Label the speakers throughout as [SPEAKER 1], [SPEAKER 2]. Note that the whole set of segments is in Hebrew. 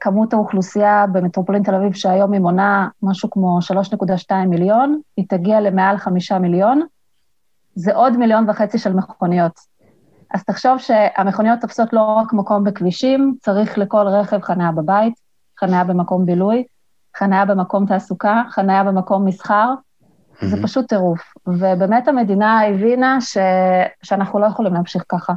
[SPEAKER 1] כמות האוכלוסייה במטרופולין תל אביב, שהיום היא מונה משהו כמו 3.2 מיליון, היא תגיע למעל 5 מיליון, זה עוד מיליון וחצי של מכוניות. אז תחשוב שהמכוניות תופסות לא רק מקום בכבישים, צריך לכל רכב חניה בבית, חניה במקום בילוי, חניה במקום תעסוקה, חניה במקום מסחר, mm-hmm. זה פשוט טירוף. ובאמת המדינה הבינה ש... שאנחנו לא יכולים להמשיך ככה.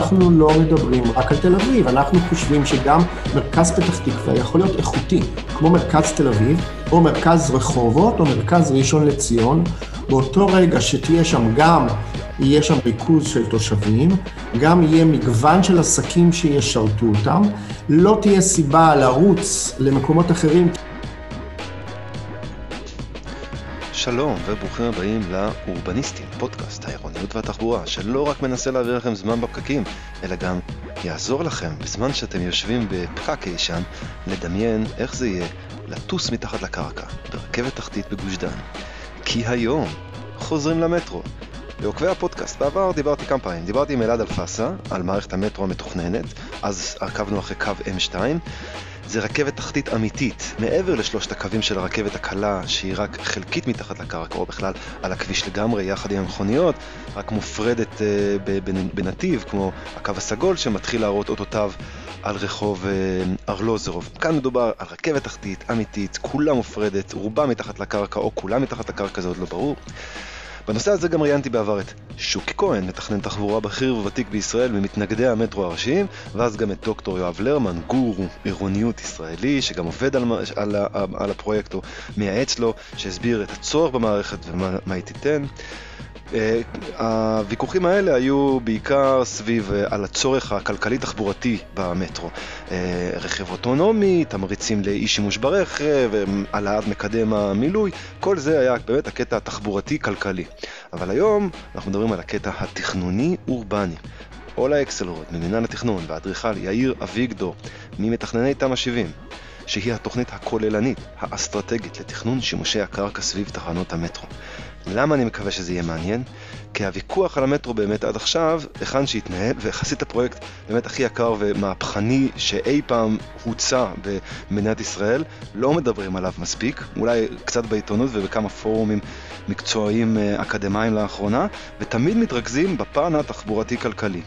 [SPEAKER 2] אנחנו לא מדברים רק על תל אביב, אנחנו חושבים שגם מרכז פתח תקווה יכול להיות איכותי, כמו מרכז תל אביב, או מרכז רחובות, או מרכז ראשון לציון, באותו רגע שתהיה שם גם, יהיה שם ריכוז של תושבים, גם יהיה מגוון של עסקים שישרתו אותם, לא תהיה סיבה לרוץ למקומות אחרים.
[SPEAKER 3] שלום וברוכים הבאים לאורבניסטים, פודקאסט העירוניות והתחבורה, שלא רק מנסה להעביר לכם זמן בפקקים, אלא גם יעזור לכם בזמן שאתם יושבים בפקק אי שם, לדמיין איך זה יהיה לטוס מתחת לקרקע, ברכבת תחתית בגוש דן. כי היום חוזרים למטרו. בעוקבי הפודקאסט, בעבר דיברתי כמה פעמים, דיברתי עם אלעד אלפסה על מערכת המטרו המתוכננת, אז עקבנו אחרי קו M2, זה רכבת תחתית אמיתית, מעבר לשלושת הקווים של הרכבת הקלה, שהיא רק חלקית מתחת לקרקע, או בכלל על הכביש לגמרי, יחד עם המכוניות, רק מופרדת uh, בנתיב, כמו הקו הסגול, שמתחיל להראות אותותיו על רחוב uh, ארלוזרוב. כאן מדובר על רכבת תחתית אמיתית, כולה מופרדת, רובה מתחת לקרקע, או כולה מתחת לקרקע, זה עוד לא ברור. בנושא הזה גם ראיינתי בעבר את שוקי כהן, מתכנן תחבורה בכיר וותיק בישראל ממתנגדי המטרו הראשיים, ואז גם את דוקטור יואב לרמן, גורו עירוניות ישראלי, שגם עובד על, על, על, על הפרויקט, או מייעץ לו, שהסביר את הצורך במערכת ומה היא תיתן. אה, הוויכוחים האלה היו בעיקר סביב אה, על הצורך הכלכלי-תחבורתי במטרו. אה, רכב אוטונומי, תמריצים לאי שימוש ברכב, העלאת מקדם המילוי, כל זה היה באמת הקטע התחבורתי-כלכלי. אבל היום אנחנו מדברים על הקטע התכנוני-אורבני. אולה אקסלרוד ממנהל התכנון והאדריכל יאיר אביגדור ממתכנני תמ"א 70 שהיא התוכנית הכוללנית, האסטרטגית לתכנון שימושי הקרקע סביב תחנות המטרו. למה אני מקווה שזה יהיה מעניין? כי הוויכוח על המטרו באמת עד עכשיו, היכן שהתנהל, ויחסית הפרויקט באמת הכי יקר ומהפכני שאי פעם הוצע במדינת ישראל, לא מדברים עליו מספיק, אולי קצת בעיתונות ובכמה פורומים מקצועיים אה, אקדמיים לאחרונה, ותמיד מתרכזים בפן התחבורתי-כלכלי.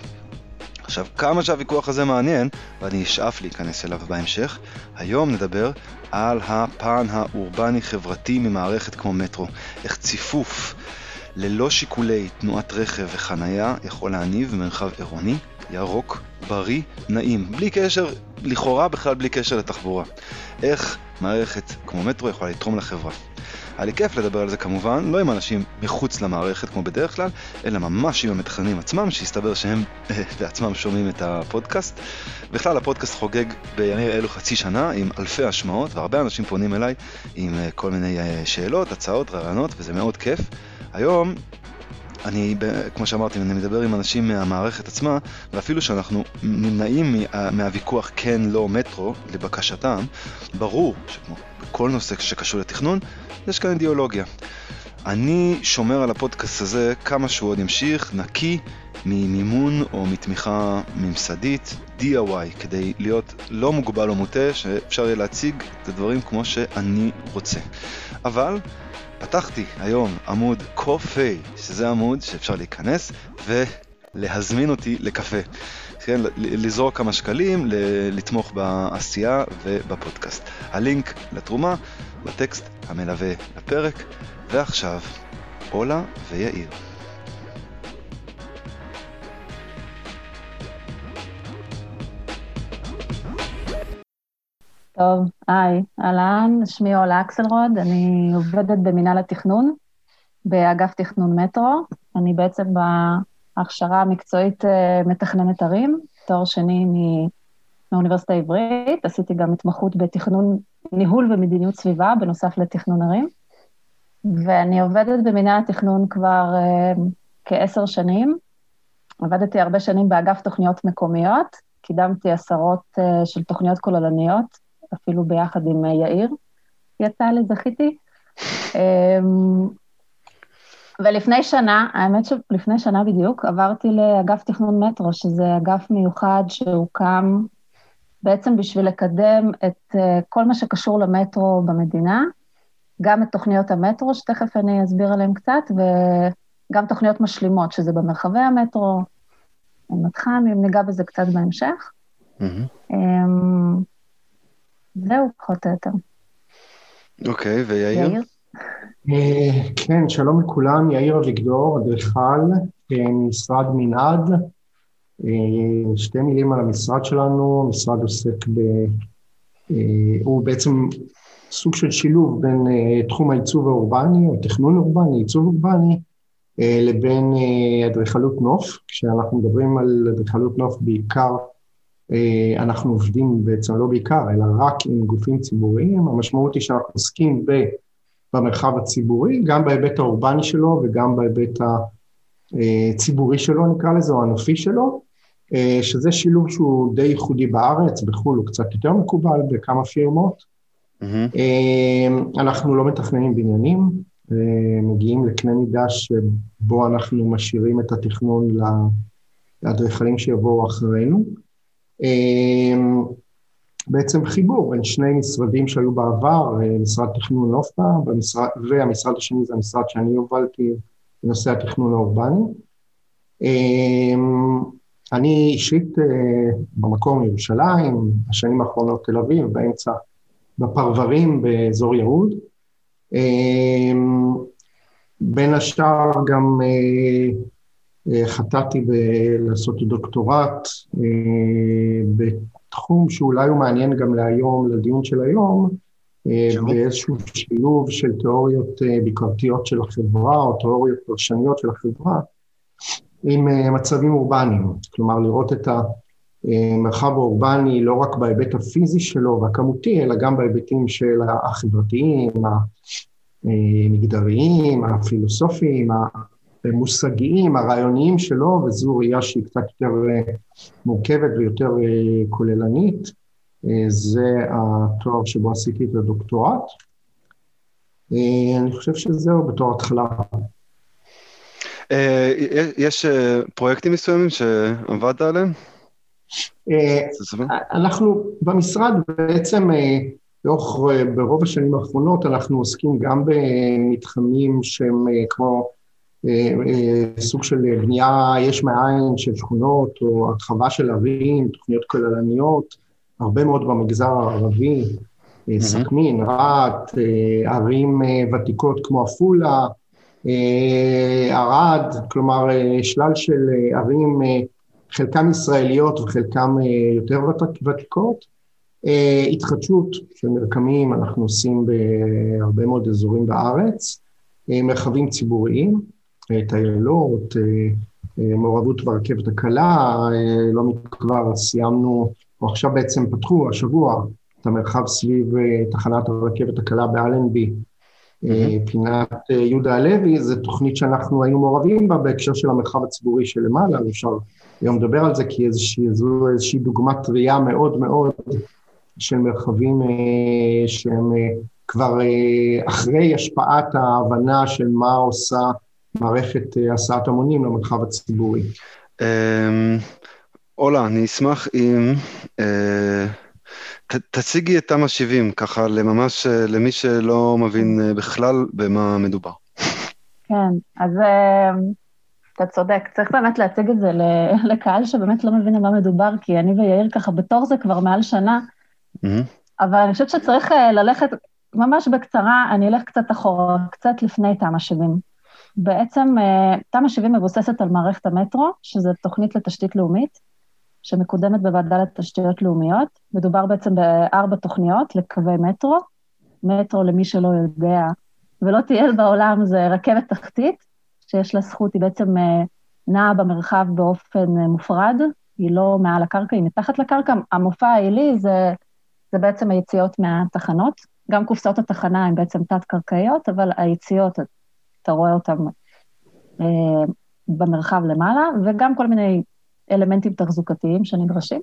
[SPEAKER 3] עכשיו, כמה שהוויכוח הזה מעניין, ואני אשאף להיכנס אליו בהמשך, היום נדבר על הפן האורבני-חברתי ממערכת כמו מטרו. איך ציפוף ללא שיקולי תנועת רכב וחנייה יכול להניב מרחב עירוני, ירוק, בריא, נעים, בלי קשר, לכאורה בכלל בלי קשר לתחבורה. איך מערכת כמו מטרו יכולה לתרום לחברה. היה לי כיף לדבר על זה כמובן, לא עם אנשים מחוץ למערכת כמו בדרך כלל, אלא ממש עם המתכננים עצמם, שהסתבר שהם בעצמם שומעים את הפודקאסט. בכלל הפודקאסט חוגג בימים אלו חצי שנה עם אלפי השמעות, והרבה אנשים פונים אליי עם אה, כל מיני אה, שאלות, הצעות, רעיונות, וזה מאוד כיף. היום אני, כמו שאמרתי, אני מדבר עם אנשים מהמערכת עצמה, ואפילו שאנחנו נמנעים מה, מהוויכוח כן, לא, מטרו, לבקשתם, ברור שכמו בכל נושא שקשור לתכנון, יש כאן אידיאולוגיה. אני שומר על הפודקאסט הזה כמה שהוא עוד ימשיך, נקי ממימון או מתמיכה ממסדית, DIY, כדי להיות לא מוגבל או מוטה, שאפשר יהיה להציג את הדברים כמו שאני רוצה. אבל פתחתי היום עמוד קופיי, שזה עמוד שאפשר להיכנס ולהזמין אותי לקפה. כן, לזרוק כמה שקלים, לתמוך בעשייה ובפודקאסט. הלינק לתרומה בטקסט המלווה לפרק, ועכשיו, אולה ויאיר.
[SPEAKER 1] טוב, היי, אהלן, שמי אולה אקסלרוד, אני עובדת במינהל התכנון, באגף תכנון מטרו. אני בעצם בהכשרה המקצועית אה, מתכננת ערים, תואר שני מהאוניברסיטה העברית, עשיתי גם התמחות בתכנון, ניהול ומדיניות סביבה, בנוסף לתכנון ערים, ואני עובדת במינהל התכנון כבר uh, כעשר שנים. עבדתי הרבה שנים באגף תוכניות מקומיות, קידמתי עשרות uh, של תוכניות כוללניות, אפילו ביחד עם uh, יאיר, יצא לי, זכיתי. Um, ולפני שנה, האמת שלפני שנה בדיוק, עברתי לאגף תכנון מטרו, שזה אגף מיוחד שהוקם בעצם בשביל לקדם את אה, כל מה שקשור למטרו במדינה, גם את תוכניות המטרו, שתכף אני אסביר עליהן קצת, וגם תוכניות משלימות, שזה במרחבי המטרו, מתחם, אם ניגע בזה קצת בהמשך. Mm-hmm. זהו, פחות או יותר.
[SPEAKER 3] אוקיי, ויאיר? יאיר?
[SPEAKER 2] אה, כן, שלום לכולם, יאיר אביגדור, אדריכל, אה, משרד מנעד. אה, שתי מילים על המשרד שלנו, המשרד עוסק ב... הוא בעצם סוג של שילוב בין תחום העיצוב האורבני, או תכנון אורבני, עיצוב אורבני, לבין אדריכלות נוף. כשאנחנו מדברים על אדריכלות נוף בעיקר, אנחנו עובדים בעצם לא בעיקר, אלא רק עם גופים ציבוריים. המשמעות היא שאנחנו עוסקים ב... במרחב הציבורי, גם בהיבט האורבני שלו וגם בהיבט הציבורי שלו, נקרא לזה, או הנופי שלו, שזה שילוב שהוא די ייחודי בארץ, בחו"ל הוא קצת יותר מקובל בכמה פירמות. Mm-hmm. אנחנו לא מתכננים בניינים, מגיעים לקנה מידה שבו אנחנו משאירים את התכנון לאדריכלים שיבואו אחרינו. בעצם חיבור בין שני משרדים שהיו בעבר, אה, משרד תכנון נופפה, והמשרד השני זה המשרד שאני הובלתי בנושא התכנון האורבני. אני אישית אה, במקום מירושלים, בשנים האחרונות תל אביב, באמצע, בפרברים באזור יהוד. אמ, בין השאר גם אה, חטאתי לעשות דוקטורט תחום שאולי הוא מעניין גם להיום, לדיון של היום, אה, באיזשהו שילוב של תיאוריות אה, ביקורתיות של החברה, או תיאוריות פרשניות של החברה, עם אה, מצבים אורבניים. כלומר, לראות את המרחב האורבני לא רק בהיבט הפיזי שלו והכמותי, אלא גם בהיבטים של החברתיים, המגדריים, הפילוסופיים, המושגיים, הרעיוניים שלו, וזו ראייה שהיא קצת יותר אה, מורכבת ויותר אה, כוללנית. אה, זה התואר שבו עשיתי את הדוקטורט. אני חושב שזהו בתור התחלה.
[SPEAKER 3] יש פרויקטים מסוימים שעבדת עליהם?
[SPEAKER 2] אנחנו במשרד בעצם, ברוב השנים האחרונות, אנחנו עוסקים גם במתחמים שהם כמו אה, אה, סוג של בנייה יש מאין של שכונות או הרחבה של ערים, תוכניות כוללניות, הרבה מאוד במגזר הערבי. סכנין, רהט, ערים ותיקות כמו עפולה, ערד, כלומר שלל של ערים, חלקם ישראליות וחלקם יותר ותיקות. התחדשות של מרקמים אנחנו עושים בהרבה מאוד אזורים בארץ, מרחבים ציבוריים. טיילות, אה, אה, מעורבות ברכבת הקלה, אה, לא מכבר סיימנו, או עכשיו בעצם פתחו השבוע את המרחב סביב תחנת הרכבת הקלה באלנבי, פינת יהודה הלוי, זו תוכנית שאנחנו היינו מעורבים בה בהקשר של המרחב הציבורי שלמעלה, אפשר היום לדבר על זה כי איזושהי, זו איזושהי דוגמת ראייה מאוד מאוד של מרחבים שהם כבר אחרי השפעת ההבנה של מה עושה מערכת אה, הסעת המונים למרחב הציבורי. אמ,
[SPEAKER 3] אולה, אני אשמח אם אה, תציגי את תמ"א 70, ככה לממש, אה, למי שלא מבין בכלל במה מדובר.
[SPEAKER 1] כן, אז אתה צודק, צריך באמת להציג את זה לקהל שבאמת לא מבין על מה מדובר, כי אני ויאיר ככה בתור זה כבר מעל שנה, אבל אני חושבת שצריך ללכת ממש בקצרה, אני אלך קצת אחורה, קצת לפני תמ"א 70. בעצם אה, תמ"א 70 מבוססת על מערכת המטרו, שזו תוכנית לתשתית לאומית, שמקודמת בוועדה לתשתיות לאומיות. מדובר בעצם בארבע תוכניות לקווי מטרו. מטרו, למי שלא יודע ולא טייל בעולם, זה רכבת תחתית, שיש לה זכות, היא בעצם אה, נעה במרחב באופן אה, מופרד, היא לא מעל הקרקע, היא מתחת לקרקע. המופע העילי זה, זה בעצם היציאות מהתחנות. גם קופסאות התחנה הן בעצם תת-קרקעיות, אבל היציאות, אתה רואה אותם אה, במרחב למעלה, וגם כל מיני אלמנטים תחזוקתיים שנדרשים.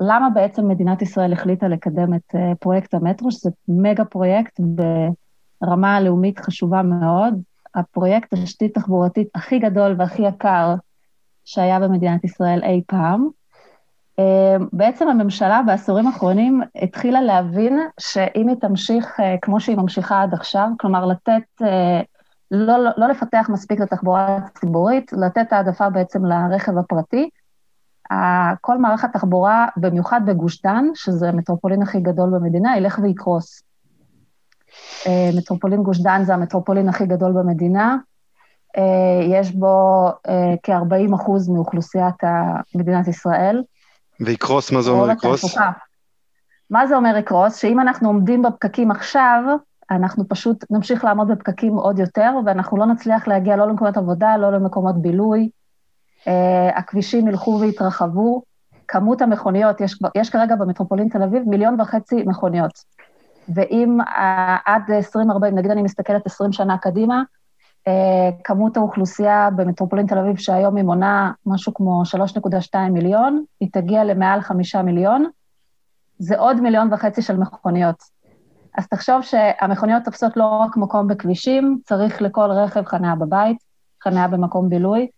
[SPEAKER 1] למה בעצם מדינת ישראל החליטה לקדם את אה, פרויקט המטרו, שזה מגה פרויקט ברמה לאומית חשובה מאוד, הפרויקט תשתית תחבורתית הכי גדול והכי יקר שהיה במדינת ישראל אי פעם. אה, בעצם הממשלה בעשורים האחרונים התחילה להבין שאם היא תמשיך אה, כמו שהיא ממשיכה עד עכשיו, כלומר לתת, לא, לא, לא לפתח מספיק לתחבורה ציבורית, לתת העדפה בעצם לרכב הפרטי, כל מערך התחבורה, במיוחד בגוש דן, שזה המטרופולין הכי גדול במדינה, ילך ויקרוס. מטרופולין גוש דן זה המטרופולין הכי גדול במדינה, יש בו כ-40 אחוז מאוכלוסיית מדינת ישראל.
[SPEAKER 3] ויקרוס, מה זה אומר יקרוס?
[SPEAKER 1] מה זה אומר יקרוס? שאם אנחנו עומדים בפקקים עכשיו, אנחנו פשוט נמשיך לעמוד בפקקים עוד יותר, ואנחנו לא נצליח להגיע לא למקומות עבודה, לא למקומות בילוי. Uh, הכבישים ילכו ויתרחבו. כמות המכוניות, יש, יש כרגע במטרופולין תל אביב מיליון וחצי מכוניות. ואם uh, עד 2040, נגיד אני מסתכלת 20 שנה קדימה, אה, כמות האוכלוסייה במטרופולין תל אביב, שהיום היא מונה משהו כמו 3.2 מיליון, היא תגיע למעל 5 מיליון, זה עוד מיליון וחצי של מכוניות. אז תחשוב שהמכוניות תופסות לא רק מקום בכבישים, צריך לכל רכב חניה בבית, חניה במקום בילוי,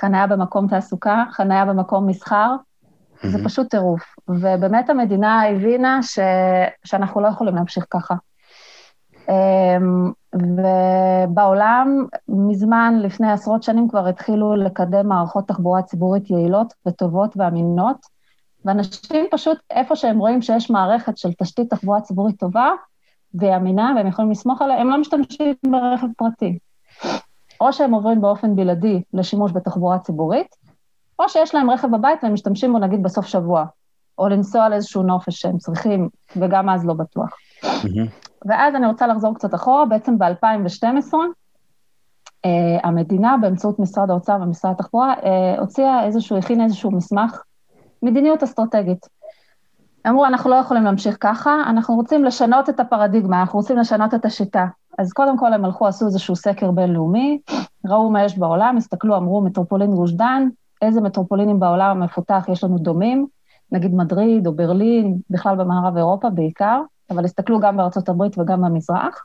[SPEAKER 1] חניה במקום תעסוקה, חניה במקום מסחר, mm-hmm. זה פשוט טירוף. ובאמת המדינה הבינה ש... שאנחנו לא יכולים להמשיך ככה. אמ, ובעולם, מזמן, לפני עשרות שנים כבר התחילו לקדם מערכות תחבורה ציבורית יעילות וטובות ואמינות, ואנשים פשוט, איפה שהם רואים שיש מערכת של תשתית תחבורה ציבורית טובה ואמינה, והם יכולים לסמוך עליה, הם לא משתמשים ברכב פרטי. או שהם עוברים באופן בלעדי לשימוש בתחבורה ציבורית, או שיש להם רכב בבית והם משתמשים בו נגיד בסוף שבוע, או לנסוע על איזשהו נופש שהם צריכים, וגם אז לא בטוח. ואז אני רוצה לחזור קצת אחורה, בעצם ב-2012, uh, המדינה, באמצעות משרד האוצר ומשרד התחבורה, uh, הוציאה איזשהו, הכינה איזשהו מסמך, מדיניות אסטרטגית. אמרו, אנחנו לא יכולים להמשיך ככה, אנחנו רוצים לשנות את הפרדיגמה, אנחנו רוצים לשנות את השיטה. אז קודם כל הם הלכו, עשו איזשהו סקר בינלאומי, ראו מה יש בעולם, הסתכלו, אמרו, מטרופולין גוש דן, איזה מטרופולינים בעולם המפותח יש לנו דומים, נגיד מדריד או ברלין, בכלל במערב אירופה בעיקר, אבל הסתכלו גם בארצות הברית וגם במזרח,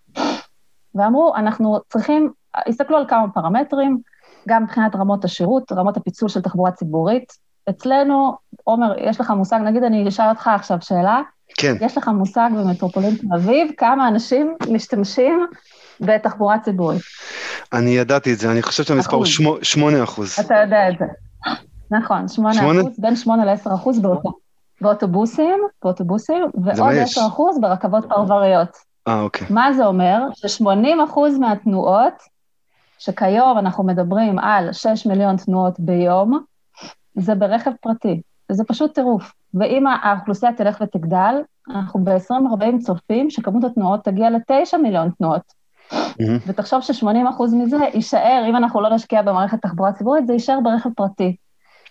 [SPEAKER 1] ואמרו, אנחנו צריכים, הסתכלו על כמה פרמטרים, גם מבחינת רמות השירות, רמות הפיצול של תחבורה ציבורית. אצלנו, עומר, יש לך מושג, נגיד אני אשאל אותך עכשיו שאלה,
[SPEAKER 3] כן.
[SPEAKER 1] יש לך מושג במטרופולין תל אביב, כמה אנשים משתמשים בתחבורה ציבורית?
[SPEAKER 3] אני ידעתי את זה, אני חושבת שהמספר הוא 8 אחוז.
[SPEAKER 1] אתה יודע את זה. נכון, 8 אחוז, בין 8 ל-10 אחוז. באוטובוסים, באוטובוסים, ועוד 10 אחוז ברכבות פרבריות.
[SPEAKER 3] אה, אוקיי.
[SPEAKER 1] מה זה אומר? ש-80 אחוז מהתנועות, שכיום אנחנו מדברים על 6 מיליון תנועות ביום, זה ברכב פרטי. זה פשוט טירוף. ואם האוכלוסייה תלך ותגדל, אנחנו ב-2040 צופים שכמות התנועות תגיע ל-9 מיליון תנועות. Mm-hmm. ותחשוב ש-80% אחוז מזה יישאר, אם אנחנו לא נשקיע במערכת תחבורה ציבורית, זה יישאר ברכב פרטי.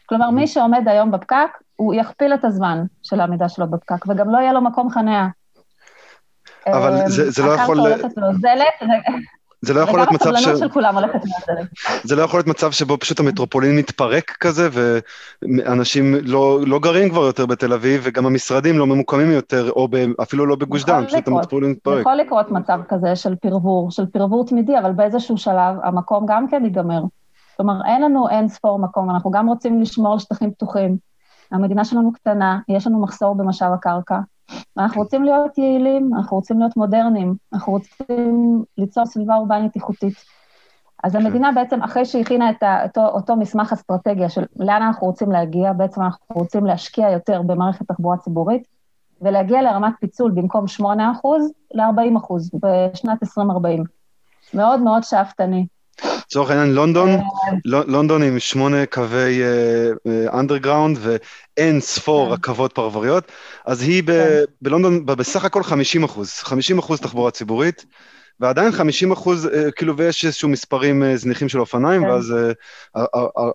[SPEAKER 1] כלומר, מי שעומד היום בפקק, הוא יכפיל את הזמן של העמידה שלו בפקק, וגם לא יהיה לו מקום חניה.
[SPEAKER 3] אבל זה, זה לא יכול...
[SPEAKER 1] הקרקע הולכת להוזלת,
[SPEAKER 3] זה לא יכול להיות מצב ש...
[SPEAKER 1] וגם הסבלנות של כולם הולכת להוזלת.
[SPEAKER 3] זה לא יכול להיות מצב שבו פשוט המטרופולין מתפרק כזה, ואנשים לא, לא גרים כבר יותר בתל אביב, וגם המשרדים לא ממוקמים יותר, או ב, אפילו לא בגוש דן, פשוט המטרופולין מתפרק.
[SPEAKER 1] יכול לקרות מצב כזה של פרבור, של פרבור תמידי, אבל באיזשהו שלב המקום גם כן ייגמר. כלומר, אין לנו אין ספור מקום, אנחנו גם רוצים לשמור על שטחים פתוחים. המדינה שלנו קטנה, יש לנו מחסור במשאב הקרקע, ואנחנו רוצים להיות יעילים, אנחנו רוצים להיות מודרניים, אנחנו רוצים ליצור סביבה אורבנית איכותית. אז המדינה בעצם, אחרי שהכינה את אותו, אותו מסמך אסטרטגיה של לאן אנחנו רוצים להגיע, בעצם אנחנו רוצים להשקיע יותר במערכת תחבורה ציבורית, ולהגיע לרמת פיצול במקום 8% ל-40% בשנת 2040. מאוד מאוד שאפתני.
[SPEAKER 3] לצורך העניין לונדון, אה. לונדון עם שמונה קווי אנדרגראונד אה, ואין ספור כן. רכבות פרבריות, אז היא כן. בלונדון בסך הכל 50 אחוז, 50 אחוז תחבורה ציבורית, ועדיין 50 אחוז, אה, כאילו, ויש איזשהו מספרים זניחים של אופניים, כן. ואז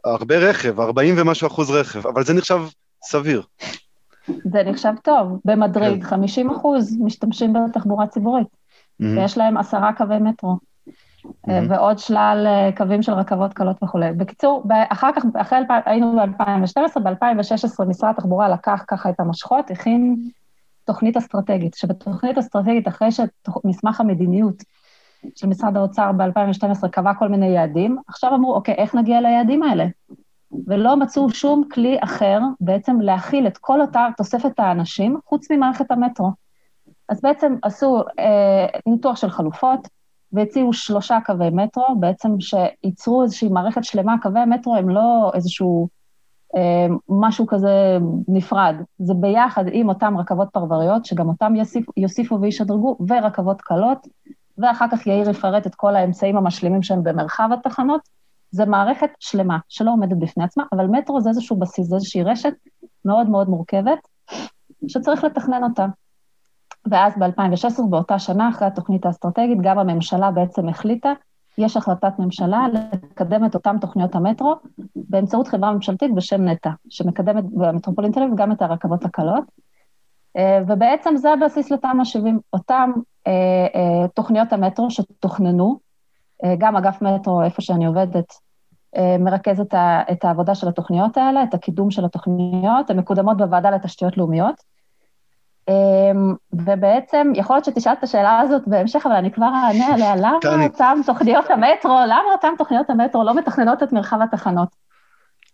[SPEAKER 3] הרבה רכב, 40 ומשהו אחוז רכב, אבל זה נחשב סביר.
[SPEAKER 1] זה נחשב טוב. במדריד 50 אחוז משתמשים בתחבורה ציבורית, ויש להם עשרה קווי מטרו. אה, ועוד שלל אה, קווים של רכבות קלות וכולי. בקיצור, אחר כך, אחרי, היינו ב-2012, ב-2016 משרד התחבורה לקח ככה את המושכות, הכין תוכנית אסטרטגית, שבתוכנית אסטרטגית, אחרי שמסמך המדיניות של משרד האוצר ב-2012 קבע כל מיני יעדים, עכשיו אמרו, אוקיי, איך נגיע ליעדים האלה? ולא מצאו שום כלי אחר בעצם להכיל את כל אותה תוספת האנשים, חוץ ממערכת המטרו. אז בעצם עשו אה, ניתוח של חלופות, והציעו שלושה קווי מטרו, בעצם שייצרו איזושהי מערכת שלמה. קווי המטרו הם לא איזשהו אה, משהו כזה נפרד, זה ביחד עם אותן רכבות פרבריות, שגם אותן יוסיפ, יוסיפו וישדרגו, ורכבות קלות, ואחר כך יאיר יפרט את כל האמצעים המשלימים שהם במרחב התחנות. זה מערכת שלמה שלא עומדת בפני עצמה, אבל מטרו זה איזשהו בסיס, זה איזושהי רשת מאוד מאוד מורכבת, שצריך לתכנן אותה. ואז ב-2016, באותה שנה, אחרי התוכנית האסטרטגית, גם הממשלה בעצם החליטה, יש החלטת ממשלה לקדם את אותן תוכניות המטרו באמצעות חברה ממשלתית בשם נטע, שמקדמת במטרופולין תל אביב גם את הרכבות הקלות. אה, ובעצם זה הבסיס לתמ"א 70, אותן אה, אה, תוכניות המטרו שתוכננו, גם אגף מטרו, איפה שאני עובדת, מרכז את העבודה של התוכניות האלה, את הקידום של התוכניות, הן מקודמות בוועדה לתשתיות לאומיות. אמ, ובעצם, יכול להיות שתשאל את השאלה הזאת בהמשך, אבל אני כבר אענה עליה, למה אותן תוכניות המטרו, למה אותן תוכניות המטרו לא מתכננות את מרחב התחנות?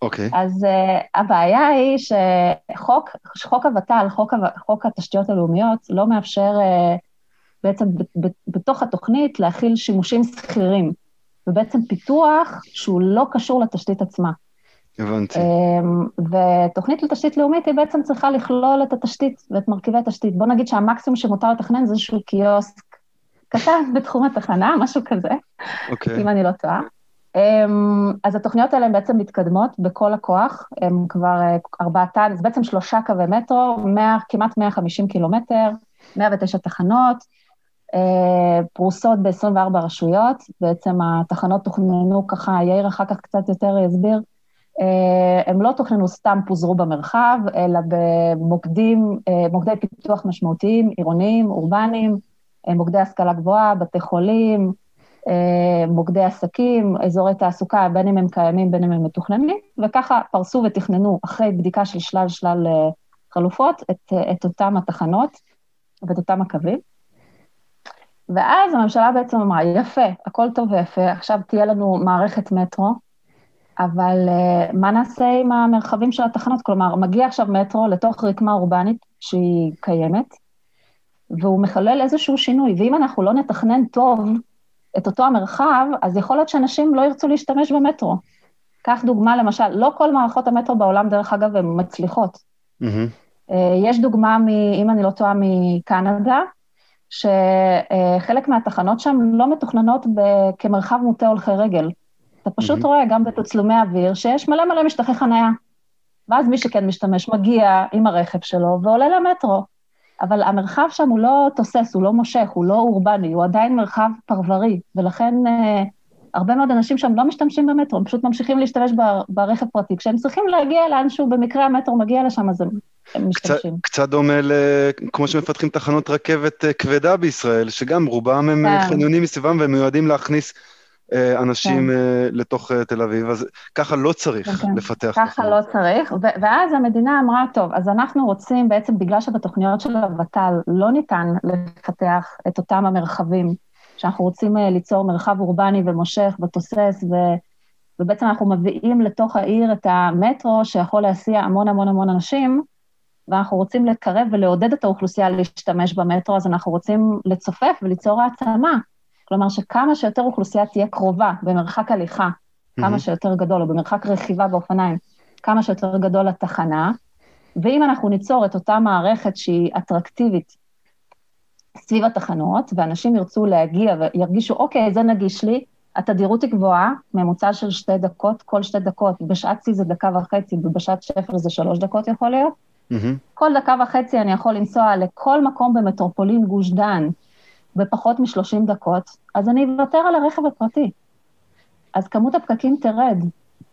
[SPEAKER 3] אוקיי. Okay.
[SPEAKER 1] אז uh, הבעיה היא שחוק, חוק הוות"ל, חוק, חוק התשתיות הלאומיות, לא מאפשר uh, בעצם ב, ב, בתוך התוכנית להכיל שימושים שכירים, ובעצם פיתוח שהוא לא קשור לתשתית עצמה.
[SPEAKER 3] הבנתי.
[SPEAKER 1] אמ, ותוכנית לתשתית לאומית היא בעצם צריכה לכלול את התשתית ואת מרכיבי התשתית. בוא נגיד שהמקסימום שמותר לתכנן זה איזשהו קיוסק קטן בתחום התחנה, משהו כזה, okay. אוקיי. אם אני לא טועה. אמ, אז התוכניות האלה הן בעצם מתקדמות בכל הכוח, הן כבר אה, ארבעתן, זה בעצם שלושה קווי מטרו, 100, כמעט 150 קילומטר, 109 תחנות, אה, פרוסות ב-24 רשויות, בעצם התחנות תוכננו ככה, יאיר אחר כך קצת יותר יסביר, הם לא תוכננו סתם פוזרו במרחב, אלא במוקדים, אה, מוקדי פיתוח משמעותיים, עירוניים, אורבניים, אה, מוקדי השכלה גבוהה, בתי חולים, מוקדי עסקים, אזורי תעסוקה, בין אם הם קיימים, בין אם הם מתוכננים, וככה פרסו ותכננו, אחרי בדיקה של שלל שלל חלופות, את, את אותם התחנות ואת אותם הקווים. ואז הממשלה בעצם אמרה, יפה, הכל טוב ויפה, עכשיו תהיה לנו מערכת מטרו, אבל uh, מה נעשה עם המרחבים של התחנות? כלומר, מגיע עכשיו מטרו לתוך רקמה אורבנית שהיא קיימת, והוא מחולל איזשהו שינוי, ואם אנחנו לא נתכנן טוב את אותו המרחב, אז יכול להיות שאנשים לא ירצו להשתמש במטרו. קח דוגמה, למשל, לא כל מערכות המטרו בעולם, דרך אגב, הן מצליחות. Mm-hmm. Uh, יש דוגמה, מ, אם אני לא טועה, מקנדה, שחלק מהתחנות שם לא מתוכננות כמרחב מוטה הולכי רגל. אתה פשוט mm-hmm. רואה גם בתצלומי אוויר שיש מלא מלא משטחי חניה. ואז מי שכן משתמש מגיע עם הרכב שלו ועולה למטרו. אבל המרחב שם הוא לא תוסס, הוא לא מושך, הוא לא אורבני, הוא עדיין מרחב פרברי, ולכן אה, הרבה מאוד אנשים שם לא משתמשים במטרו, הם פשוט ממשיכים להשתמש ב, ברכב פרטי. כשהם צריכים להגיע לאנשהו, במקרה המטרו מגיע לשם, אז הם, הם משתמשים.
[SPEAKER 3] קצת, קצת דומה ל... כמו שמפתחים תחנות רכבת אה, כבדה בישראל, שגם רובם הם כן. חניונים מסביבם והם מיועדים להכניס אה, אנשים כן. אה, לתוך אה, תל אביב, אז ככה לא צריך כן. לפתח.
[SPEAKER 1] ככה לא צריך, ואז המדינה אמרה, טוב, אז אנחנו רוצים בעצם, בגלל שבתוכניות של הוות"ל לא ניתן לפתח את אותם המרחבים, שאנחנו רוצים ליצור מרחב אורבני ומושך ותוסס, ו... ובעצם אנחנו מביאים לתוך העיר את המטרו שיכול להסיע המון המון המון אנשים, ואנחנו רוצים לקרב ולעודד את האוכלוסייה להשתמש במטרו, אז אנחנו רוצים לצופף וליצור העצמה. כלומר שכמה שיותר אוכלוסייה תהיה קרובה במרחק הליכה, mm-hmm. כמה שיותר גדול, או במרחק רכיבה באופניים, כמה שיותר גדול לתחנה, ואם אנחנו ניצור את אותה מערכת שהיא אטרקטיבית סביב התחנות, ואנשים ירצו להגיע וירגישו, אוקיי, זה נגיש לי, התדירות היא גבוהה, ממוצע של שתי דקות, כל שתי דקות, בשעת שיא זה דקה וחצי, ובשעת שפר זה שלוש דקות יכול להיות. Mm-hmm. כל דקה וחצי אני יכול לנסוע לכל מקום במטרופולין גוש דן, בפחות מ-30 דקות, אז אני אוותר על הרכב הפרטי. אז כמות הפקקים תרד,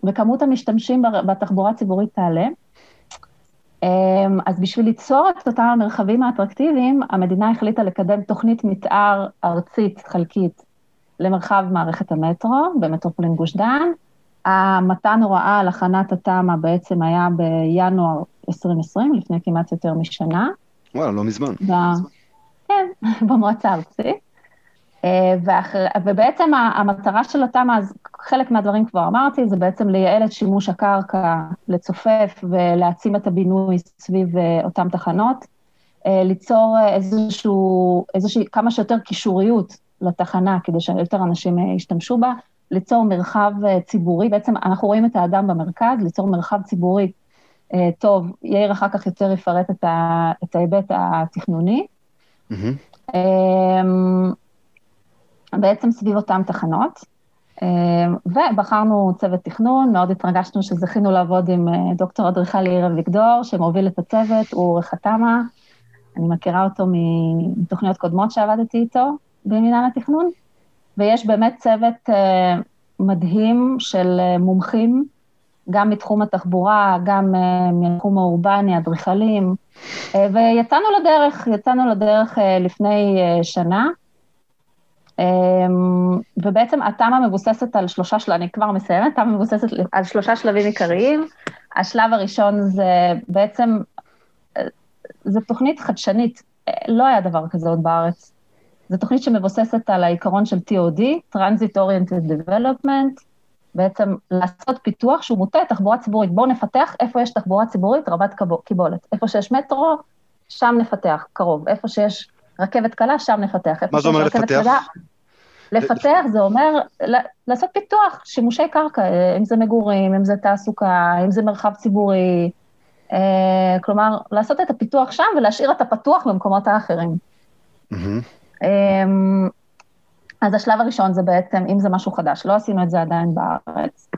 [SPEAKER 1] וכמות המשתמשים בתחבורה הציבורית תעלה. אמ, אז בשביל ליצור את אותם המרחבים האטרקטיביים, המדינה החליטה לקדם תוכנית מתאר ארצית חלקית למרחב מערכת המטרו במטרופולין גוש דן. המתן הוראה על הכנת התמ"א בעצם היה בינואר 2020, לפני כמעט יותר משנה.
[SPEAKER 3] וואלה, לא מזמן.
[SPEAKER 1] כן, במועצה הארצית. ואחר, ובעצם המטרה של התמ"א, אז חלק מהדברים כבר אמרתי, זה בעצם לייעל את שימוש הקרקע, לצופף ולהעצים את הבינוי סביב אותן תחנות, ליצור איזשהו, איזושהי, כמה שיותר קישוריות לתחנה, כדי שיותר אנשים ישתמשו בה, ליצור מרחב ציבורי, בעצם אנחנו רואים את האדם במרכז, ליצור מרחב ציבורי טוב, יאיר אחר כך יותר יפרט את ההיבט התכנוני. Mm-hmm. בעצם סביב אותן תחנות. ובחרנו צוות תכנון, מאוד התרגשנו שזכינו לעבוד עם דוקטור אדריכל יאיר אביגדור, שמוביל את הצוות, הוא עורך התמ"א, אני מכירה אותו מתוכניות קודמות שעבדתי איתו במנהל התכנון, ויש באמת צוות מדהים של מומחים, גם מתחום התחבורה, גם מתחום האורבני, אדריכלים, ויצאנו לדרך, יצאנו לדרך לפני שנה, ובעצם התמ"א מבוססת על שלושה שלבים, אני כבר מסיימת, התמ"א מבוססת על שלושה שלבים עיקריים. השלב הראשון זה בעצם, זו תוכנית חדשנית, לא היה דבר כזה עוד בארץ. זו תוכנית שמבוססת על העיקרון של TOD, Transit Oriented Development, בעצם לעשות פיתוח שהוא מוטה תחבורה ציבורית. בואו נפתח איפה יש תחבורה ציבורית רבת קיבולת. איפה שיש מטרו, שם נפתח, קרוב. איפה שיש רכבת קלה, שם נפתח.
[SPEAKER 3] מה זה אומר לפתח? קלה,
[SPEAKER 1] לפתח זה אומר לעשות פיתוח, שימושי קרקע, אם זה מגורים, אם זה תעסוקה, אם זה מרחב ציבורי, כלומר, לעשות את הפיתוח שם ולהשאיר את הפתוח במקומות האחרים. אז השלב הראשון זה בעצם, אם זה משהו חדש, לא עשינו את זה עדיין בארץ,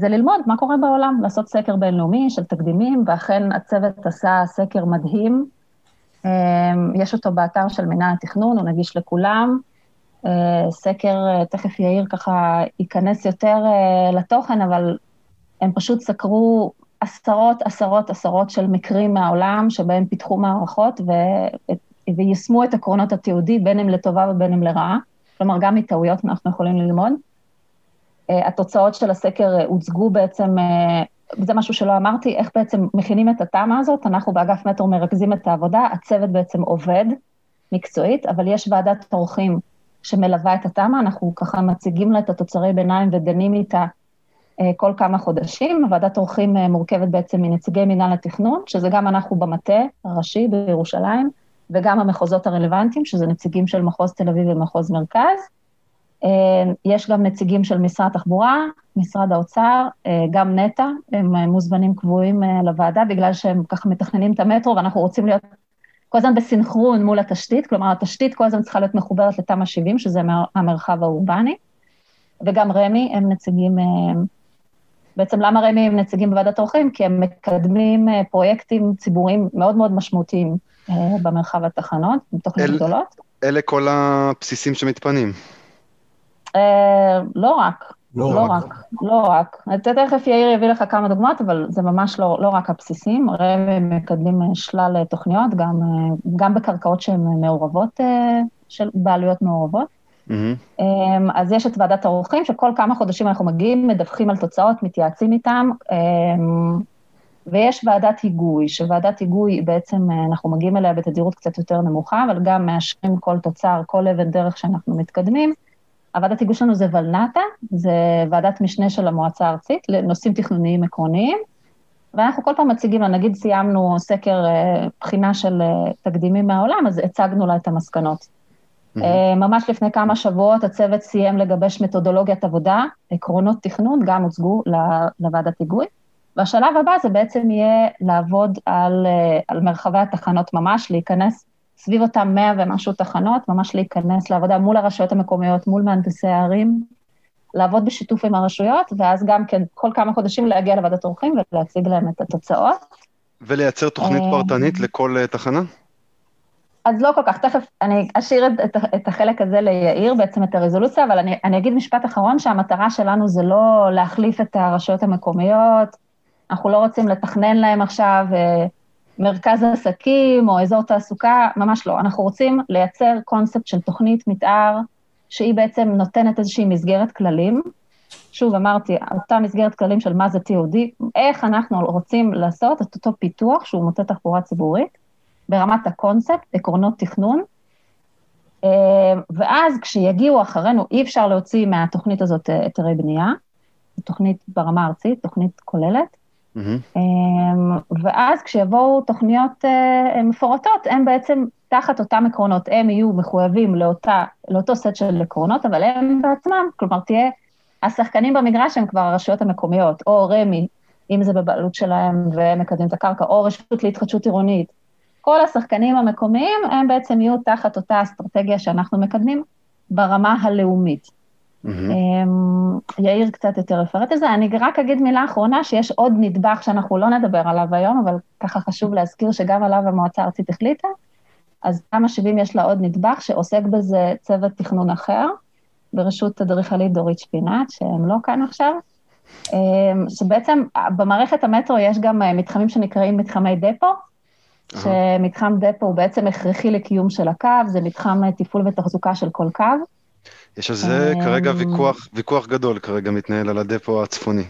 [SPEAKER 1] זה ללמוד מה קורה בעולם, לעשות סקר בינלאומי של תקדימים, ואכן הצוות עשה סקר מדהים, יש אותו באתר של מינהל התכנון, הוא נגיש לכולם, סקר, תכף יאיר ככה ייכנס יותר לתוכן, אבל הם פשוט סקרו עשרות, עשרות, עשרות של מקרים מהעולם שבהם פיתחו מערכות ו... ויישמו את עקרונות התיעודי, בין אם לטובה ובין אם לרעה. כלומר, גם מטעויות אנחנו יכולים ללמוד. התוצאות של הסקר הוצגו בעצם, זה משהו שלא אמרתי, איך בעצם מכינים את התמ"א הזאת, אנחנו באגף מטרו מרכזים את העבודה, הצוות בעצם עובד מקצועית, אבל יש ועדת עורכים שמלווה את התמ"א, אנחנו ככה מציגים לה את התוצרי ביניים ודנים איתה כל כמה חודשים. ועדת עורכים מורכבת בעצם מנציגי מינהל התכנון, שזה גם אנחנו במטה הראשי בירושלים, וגם המחוזות הרלוונטיים, שזה נציגים של מחוז תל אביב ומחוז מרכז. יש גם נציגים של משרד התחבורה, משרד האוצר, גם נטע, הם מוזמנים קבועים לוועדה, בגלל שהם ככה מתכננים את המטרו, ואנחנו רוצים להיות כל הזמן בסינכרון מול התשתית, כלומר, התשתית כל הזמן צריכה להיות מחוברת לתמ"א 70, שזה המרחב האורבני, וגם רמ"י הם נציגים, בעצם למה רמ"י הם נציגים בוועדת עורכים? כי הם מקדמים פרויקטים ציבוריים מאוד מאוד משמעותיים במרחב התחנות, בתוכניות גדולות.
[SPEAKER 3] אלה כל הבסיסים שמתפנים.
[SPEAKER 1] לא רק, לא, לא רק, רק, לא רק. תכף יאיר יביא לך כמה דוגמאות, אבל זה ממש לא, לא רק הבסיסים, רמ"י מקדמים שלל תוכניות, גם, גם בקרקעות שהן מעורבות, של בעלויות מעורבות. Mm-hmm. אז יש את ועדת העורכים, שכל כמה חודשים אנחנו מגיעים, מדווחים על תוצאות, מתייעצים איתם, ויש ועדת היגוי, שוועדת היגוי בעצם, אנחנו מגיעים אליה בתדירות קצת יותר נמוכה, אבל גם מאשרים כל תוצר, כל אבן דרך שאנחנו מתקדמים. הוועדת היגוי שלנו זה ולנטה, זה ועדת משנה של המועצה הארצית, לנושאים תכנוניים עקרוניים, ואנחנו כל פעם מציגים לה, נגיד סיימנו סקר בחינה של תקדימים מהעולם, אז הצגנו לה את המסקנות. Mm-hmm. ממש לפני כמה שבועות הצוות סיים לגבש מתודולוגיית עבודה, עקרונות תכנון, גם הוצגו לוועדת היגוי. והשלב הבא זה בעצם יהיה לעבוד על, על מרחבי התחנות ממש, להיכנס סביב אותם 100 ומשהו תחנות, ממש להיכנס לעבודה מול הרשויות המקומיות, מול מהנדסי הערים, לעבוד בשיתוף עם הרשויות, ואז גם כן כל כמה חודשים להגיע לוועדת עורכים ולהציג להם את התוצאות.
[SPEAKER 3] ולייצר תוכנית פרטנית לכל תחנה?
[SPEAKER 1] אז לא כל כך, תכף אני אשאיר את, את, את החלק הזה ליאיר, בעצם את הרזולוציה, אבל אני, אני אגיד משפט אחרון, שהמטרה שלנו זה לא להחליף את הרשויות המקומיות, אנחנו לא רוצים לתכנן להם עכשיו אה, מרכז עסקים או אזור תעסוקה, ממש לא. אנחנו רוצים לייצר קונספט של תוכנית מתאר, שהיא בעצם נותנת איזושהי מסגרת כללים. שוב, אמרתי, אותה מסגרת כללים של מה זה TOD, איך אנחנו רוצים לעשות את אותו פיתוח שהוא מוטה תחבורה ציבורית, ברמת הקונספט, עקרונות תכנון, ואז כשיגיעו אחרינו, אי אפשר להוציא מהתוכנית הזאת היתרי בנייה, תוכנית ברמה ארצית, תוכנית כוללת, Mm-hmm. ואז כשיבואו תוכניות מפורטות, הם בעצם תחת אותם עקרונות, הם יהיו מחויבים לאותה, לאותו סט של עקרונות, אבל הם בעצמם, כלומר תהיה, השחקנים במגרש הם כבר הרשויות המקומיות, או רמ"י, אם זה בבעלות שלהם והם מקדמים את הקרקע, או רשות להתחדשות עירונית. כל השחקנים המקומיים הם בעצם יהיו תחת אותה אסטרטגיה שאנחנו מקדמים ברמה הלאומית. Mm-hmm. יאיר קצת יותר יפרט את זה. אני רק אגיד מילה אחרונה, שיש עוד נדבך שאנחנו לא נדבר עליו היום, אבל ככה חשוב להזכיר שגם עליו המועצה הארצית החליטה, אז כמה 70 יש לה עוד נדבך שעוסק בזה צוות תכנון אחר, בראשות אדריכלית דורית שפינת, שהם לא כאן עכשיו, אמ, שבעצם במערכת המטרו יש גם אה, מתחמים שנקראים מתחמי דפו, שמתחם דפו הוא בעצם הכרחי לקיום של הקו, זה מתחם אה, תפעול ותחזוקה של כל קו.
[SPEAKER 3] יש על זה כרגע אמ, ויכוח, ויכוח גדול כרגע מתנהל על הדפו הצפוני,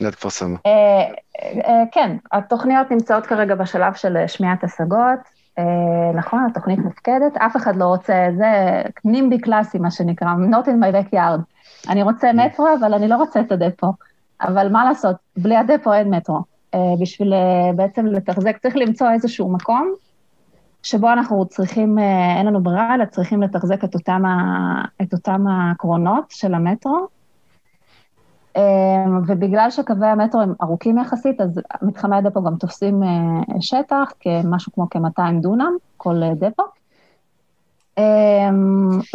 [SPEAKER 3] ליד כפר סבא.
[SPEAKER 1] אה, כן, התוכניות נמצאות כרגע בשלב של שמיעת השגות. אה, נכון, התוכנית מופקדת, אף אחד לא רוצה, זה נימבי קלאסי, מה שנקרא, not in my backyard. אני רוצה מטרו, אבל אני לא רוצה את הדפו. אבל מה לעשות, בלי הדפו אין מטרו. אה, בשביל אה, בעצם לתחזק, צריך למצוא איזשהו מקום שבו אנחנו צריכים, אין לנו ברירה, אלא צריכים לתחזק את אותם, את אותם הקרונות של המטרו, אמ, ובגלל שקווי המטרו הם ארוכים יחסית, אז מתחמי הדפו גם תופסים אה, שטח, כמשהו כמו כ-200 דונם, כל אה, דפו.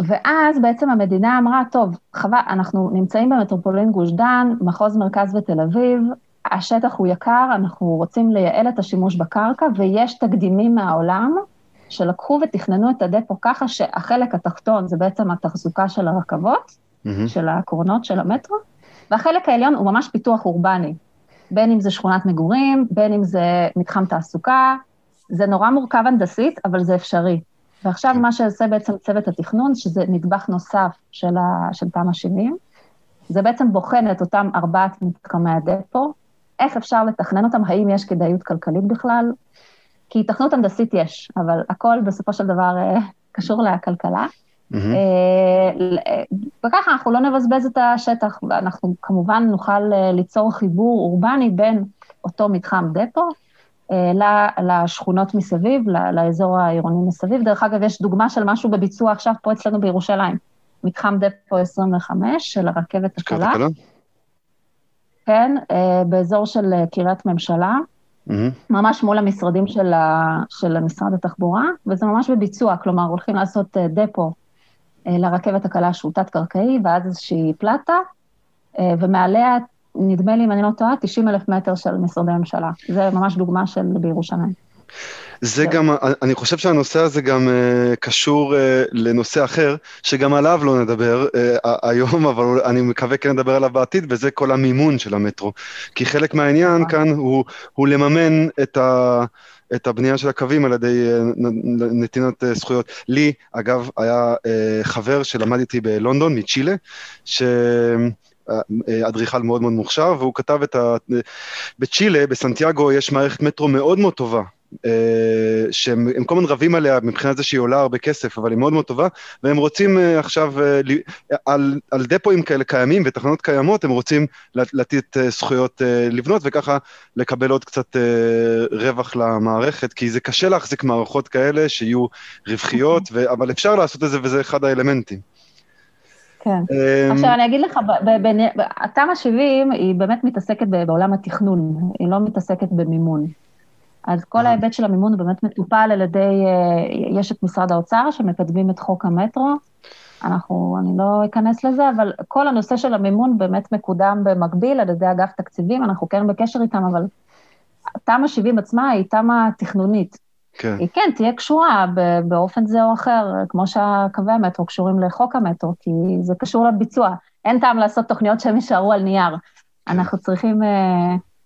[SPEAKER 1] ואז בעצם המדינה אמרה, טוב, חבל, אנחנו נמצאים במטרופולין גוש דן, מחוז מרכז ותל אביב, השטח הוא יקר, אנחנו רוצים לייעל את השימוש בקרקע, ויש תקדימים מהעולם שלקחו ותכננו את הדפו ככה שהחלק התחתון זה בעצם התחזוקה של הרכבות, mm-hmm. של הקרונות של המטרו, והחלק העליון הוא ממש פיתוח אורבני, בין אם זה שכונת מגורים, בין אם זה מתחם תעסוקה, זה נורא מורכב הנדסית, אבל זה אפשרי. ועכשיו מה שעושה בעצם צוות התכנון, שזה נדבך נוסף של, ה, של תמ"א 70, זה בעצם בוחן את אותם ארבעת מתחמי הדפו, איך אפשר לתכנן אותם, האם יש כדאיות כלכלית בכלל, כי התכנות הנדסית יש, אבל הכל בסופו של דבר אה, קשור לכלכלה. אה, וככה אנחנו לא נבזבז את השטח, ואנחנו כמובן נוכל אה, ליצור חיבור אורבני בין אותו מתחם דפו לשכונות מסביב, לאזור העירוני מסביב. דרך אגב, יש דוגמה של משהו בביצוע עכשיו פה אצלנו בירושלים, מתחם דפו 25 של הרכבת הקלה. כן, באזור של קריית ממשלה, mm-hmm. ממש מול המשרדים של, ה, של משרד התחבורה, וזה ממש בביצוע, כלומר, הולכים לעשות דפו אה, לרכבת הקלה שהוא תת-קרקעי, ואז איזושהי פלטה, אה, ומעליה, נדמה לי, אם אני לא טועה, 90 אלף מטר של משרדי ממשלה. זה ממש דוגמה של בירושלים.
[SPEAKER 3] זה גם, אני חושב שהנושא הזה גם uh, קשור uh, לנושא אחר, שגם עליו לא נדבר uh, היום, אבל אני מקווה כן נדבר עליו בעתיד, וזה כל המימון של המטרו. כי חלק מהעניין. כאן הוא, הוא לממן את ה... את הבנייה של הקווים על ידי אה, נתינת אה, זכויות. לי, אגב, היה אה, חבר שלמד איתי בלונדון, מצ'ילה, ש... אדריכל מאוד מאוד מוכשר, והוא כתב את ה... בצ'ילה, בסנטיאגו, יש מערכת מטרו מאוד מאוד טובה, אה, שהם כל הזמן רבים עליה מבחינת זה שהיא עולה הרבה כסף, אבל היא מאוד מאוד טובה, והם רוצים אה, עכשיו, אה, על, על דפואים כאלה קיימים ותחנות קיימות, הם רוצים לתת זכויות לבנות, וככה לקבל עוד קצת רווח למערכת, כי זה קשה להחזיק מערכות כאלה שיהיו רווחיות, ו, אבל אפשר לעשות את זה, וזה אחד האלמנטים.
[SPEAKER 1] כן. עכשיו אני אגיד לך, התמ"א 70 היא באמת מתעסקת בעולם התכנון, היא לא מתעסקת במימון. אז כל ההיבט של המימון באמת מטופל על ידי, אה, יש את משרד האוצר שמקדמים את חוק המטרו, אנחנו, אני לא אכנס לזה, אבל כל הנושא של המימון באמת מקודם במקביל על ידי אגף תקציבים, אנחנו כן בקשר איתם, אבל תמ"א 70 עצמה היא תמ"א תכנונית. כן. היא כן תהיה קשורה באופן זה או אחר, כמו שהקווי המטרו קשורים לחוק המטרו, כי זה קשור לביצוע. אין טעם לעשות תוכניות שהם יישארו על נייר. כן. אנחנו צריכים...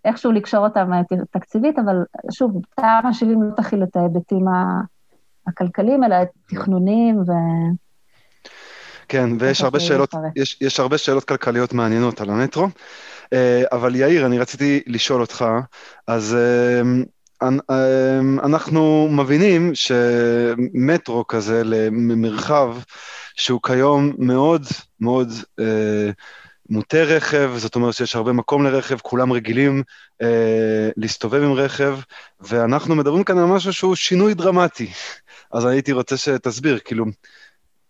[SPEAKER 1] איכשהו לקשור אותם אה, תקציבית, אבל שוב, תמ"א 70 לא תכיל את ההיבטים הכלכליים, אלא את תכנונים ו...
[SPEAKER 3] כן, ויש הרבה שאלות, יש, יש הרבה שאלות כלכליות מעניינות על המטרו, אה, אבל יאיר, אני רציתי לשאול אותך, אז אה, אנחנו מבינים שמטרו כזה למרחב שהוא כיום מאוד מאוד אה, מוטה רכב, זאת אומרת שיש הרבה מקום לרכב, כולם רגילים אה, להסתובב עם רכב, ואנחנו מדברים כאן על משהו שהוא שינוי דרמטי. אז הייתי רוצה שתסביר, כאילו,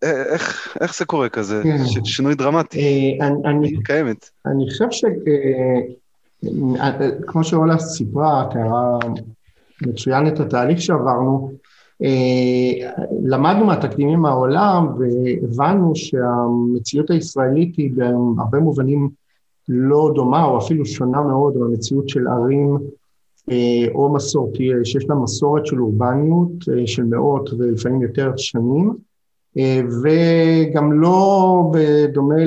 [SPEAKER 3] אה, איך, איך זה קורה כזה, כן. ש, שינוי דרמטי, אה, אני, קיימת.
[SPEAKER 2] אני חושב ש... אה, שאולה סיפרה, תיארה מצוין את התהליך שעברנו, למדנו מהתקדימים מהעולם והבנו שהמציאות הישראלית היא בהרבה מובנים לא דומה או אפילו שונה מאוד מהמציאות של ערים או מסורתי, שיש לה מסורת של אורבניות של מאות ולפעמים יותר שנים, וגם לא בדומה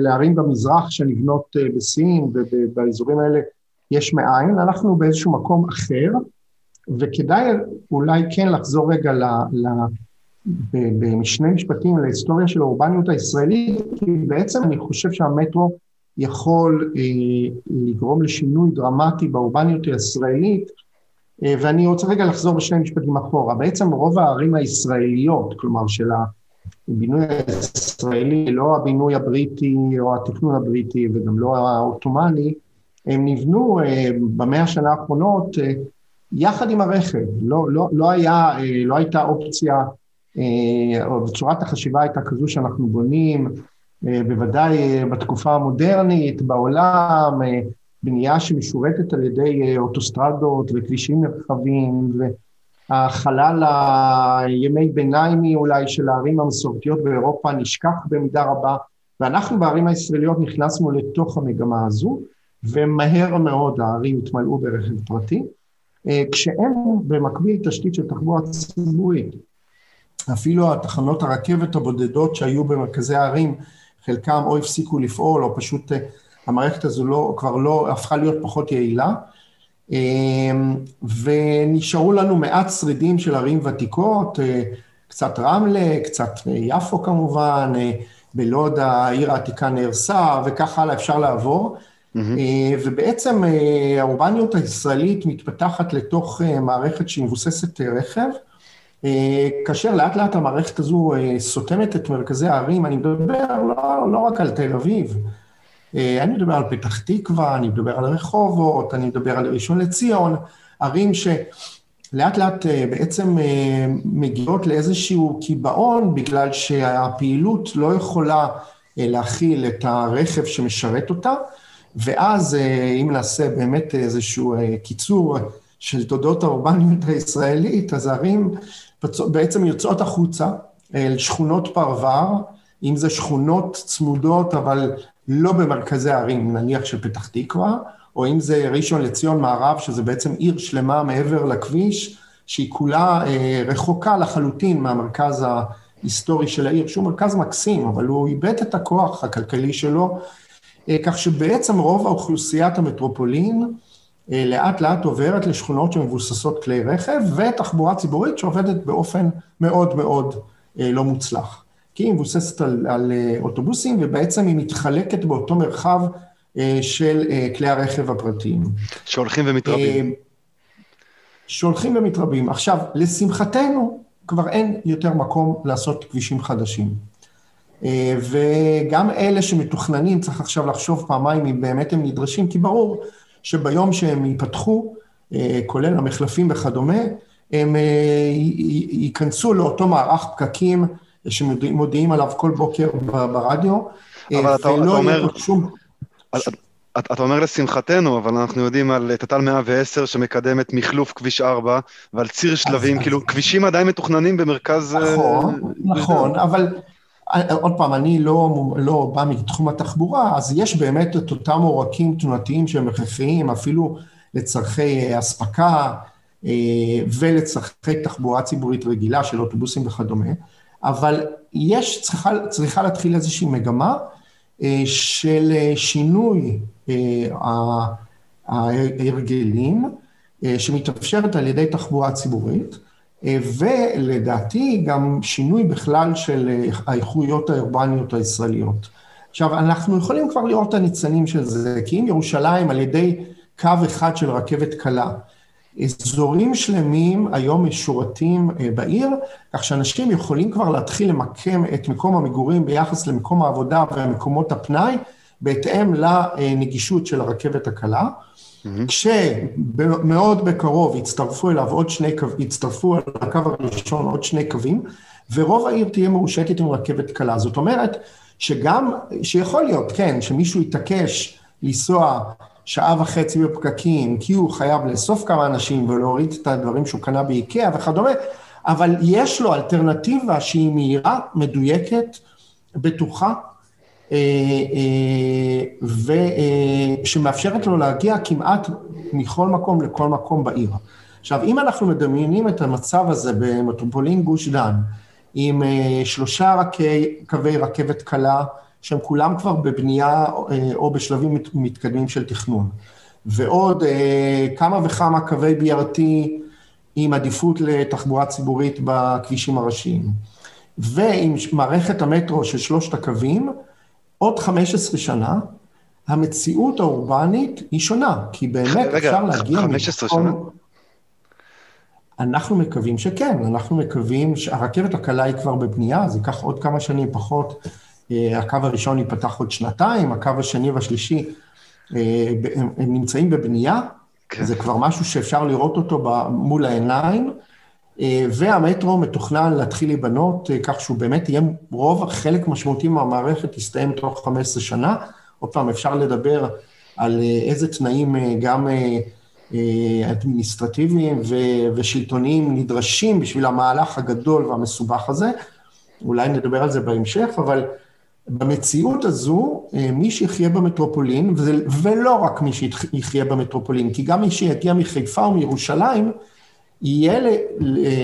[SPEAKER 2] לערים במזרח שנבנות בסין ובאזורים האלה יש מאין, אנחנו באיזשהו מקום אחר, וכדאי אולי כן לחזור רגע ל, ל, במשני משפטים להיסטוריה של האורבניות הישראלית, כי בעצם אני חושב שהמטרו יכול אה, לגרום לשינוי דרמטי באורבניות הישראלית, אה, ואני רוצה רגע לחזור בשני משפטים אחורה. בעצם רוב הערים הישראליות, כלומר של הבינוי הישראלי, לא הבינוי הבריטי או התכנון הבריטי וגם לא העות'מאני, הם נבנו אה, במאה השנה האחרונות אה, יחד עם הרכב, לא, לא, לא, היה, אה, לא הייתה אופציה, אה, או צורת החשיבה הייתה כזו שאנחנו בונים, אה, בוודאי בתקופה המודרנית, בעולם, בנייה שמשורתת על ידי אוטוסטרדות וכבישים מרחבים, והחלל הימי ביניימי אולי של הערים המסורתיות באירופה נשכח במידה רבה, ואנחנו בערים הישראליות נכנסנו לתוך המגמה הזו, ומהר מאוד הערים התמלאו ברכב פרטי. אה, כשאין במקביל תשתית של תחבורה ציבורית. אפילו התחנות הרכבת הבודדות שהיו במרכזי הערים, חלקם או הפסיקו לפעול, או פשוט אה, המערכת הזו לא, כבר לא, הפכה להיות פחות יעילה. אה, ונשארו לנו מעט שרידים של ערים ותיקות, קצת רמלה, קצת יפו כמובן, בלוד העיר העתיקה נהרסה, וכך הלאה אפשר לעבור. Mm-hmm. ובעצם אה, האורבניות הישראלית מתפתחת לתוך אה, מערכת שהיא מבוססת רכב, כאשר לאט לאט המערכת הזו סותמת את מרכזי הערים, אני מדבר לא, לא רק על תל אביב, אני מדבר על פתח תקווה, אני מדבר על רחובות, אני מדבר על ראשון לציון, ערים שלאט לאט בעצם מגיעות לאיזשהו קיבעון בגלל שהפעילות לא יכולה להכיל את הרכב שמשרת אותה, ואז אה, אם נעשה באמת איזשהו אה, קיצור של תולדות האורבניות הישראלית, אז הערים בעצם יוצאות החוצה אל שכונות פרבר, אם זה שכונות צמודות, אבל לא במרכזי הערים, נניח של פתח תקווה, או אם זה ראשון לציון מערב, שזה בעצם עיר שלמה מעבר לכביש, שהיא כולה אה, רחוקה לחלוטין מהמרכז ההיסטורי של העיר, שהוא מרכז מקסים, אבל הוא איבד את הכוח הכלכלי שלו, אה, כך שבעצם רוב האוכלוסיית המטרופולין אה, לאט לאט עוברת לשכונות שמבוססות כלי רכב ותחבורה ציבורית שעובדת באופן מאוד מאוד אה, לא מוצלח. כי היא מבוססת על, על אוטובוסים ובעצם היא מתחלקת באותו מרחב של כלי הרכב הפרטיים.
[SPEAKER 3] שהולכים ומתרבים.
[SPEAKER 2] שהולכים ומתרבים. עכשיו, לשמחתנו, כבר אין יותר מקום לעשות כבישים חדשים. אה, וגם אלה שמתוכננים, צריך עכשיו לחשוב פעמיים אם באמת הם נדרשים, כי ברור שביום שהם ייפתחו, אה, כולל המחלפים וכדומה, הם אה, ייכנסו לאותו מערך פקקים שמודיעים עליו כל בוקר ברדיו.
[SPEAKER 3] אבל אתה, אתה אומר... שום... אתה אומר לשמחתנו, אבל אנחנו יודעים על תת"ל 110 שמקדמת מחלוף כביש 4 ועל ציר שלבים, כאילו כבישים עדיין מתוכננים במרכז...
[SPEAKER 2] נכון, נכון, אבל עוד פעם, אני לא, לא בא מתחום התחבורה, אז יש באמת את אותם עורקים תנועתיים שהם הכרחיים, אפילו לצורכי אספקה אה, ולצורכי תחבורה ציבורית רגילה של אוטובוסים וכדומה, אבל יש, צריכה, צריכה להתחיל איזושהי מגמה אה, של שינוי אה, ההרגלים, שמתאפשרת על ידי תחבורה ציבורית. אה, ולדעתי גם שינוי בכלל של אה, האיכויות האורבניות הישראליות. עכשיו, אנחנו יכולים כבר לראות את הניצנים של זה, כי אם ירושלים על ידי קו אחד של רכבת קלה אזורים שלמים היום משורתים אה, בעיר, כך שאנשים יכולים כבר להתחיל למקם את מקום המגורים ביחס למקום העבודה ומקומות הפנאי, בהתאם לנגישות של הרכבת הקלה. כשמאוד בקרוב יצטרפו אליו עוד שני קווים, יצטרפו על הקו הראשון עוד שני קווים, ורוב העיר תהיה מרושתת עם רכבת קלה. זאת אומרת, שגם, שיכול להיות, כן, שמישהו יתעקש לנסוע שעה וחצי בפקקים, כי הוא חייב לאסוף כמה אנשים ולהוריד את הדברים שהוא קנה באיקאה וכדומה, אבל יש לו אלטרנטיבה שהיא מהירה, מדויקת, בטוחה, ושמאפשרת לו להגיע כמעט מכל מקום לכל מקום בעיר. עכשיו, אם אנחנו מדמיינים את המצב הזה במטרופולין גוש דן, עם אה, שלושה קווי רכבת קלה, שהם כולם כבר בבנייה אה, או בשלבים מתקדמים של תכנון. ועוד אה, כמה וכמה קווי BRT עם עדיפות לתחבורה ציבורית בכבישים הראשיים. ועם מערכת המטרו של שלושת הקווים, עוד 15 שנה, המציאות האורבנית היא שונה, כי באמת רגע, אפשר להגיע...
[SPEAKER 3] רגע, 15 שנה?
[SPEAKER 2] אנחנו מקווים שכן, אנחנו מקווים שהרכבת הקלה היא כבר בבנייה, זה ייקח עוד כמה שנים פחות אה, הקו הראשון ייפתח עוד שנתיים, הקו השני והשלישי אה, הם נמצאים בבנייה, כן. זה כבר משהו שאפשר לראות אותו מול העיניים, והמטרו מתוכנן להתחיל להיבנות כך שהוא באמת יהיה רוב, חלק משמעותי מהמערכת יסתיים תוך 15 שנה. עוד פעם, אפשר לדבר על איזה תנאים גם אדמיניסטרטיביים ושלטוניים נדרשים בשביל המהלך הגדול והמסובך הזה. אולי נדבר על זה בהמשך, אבל במציאות הזו, אה, מי שיחיה במטרופולין, ולא רק מי שיחיה במטרופולין, כי גם מי שיגיע מחיפה או מירושלים, יהיה ל,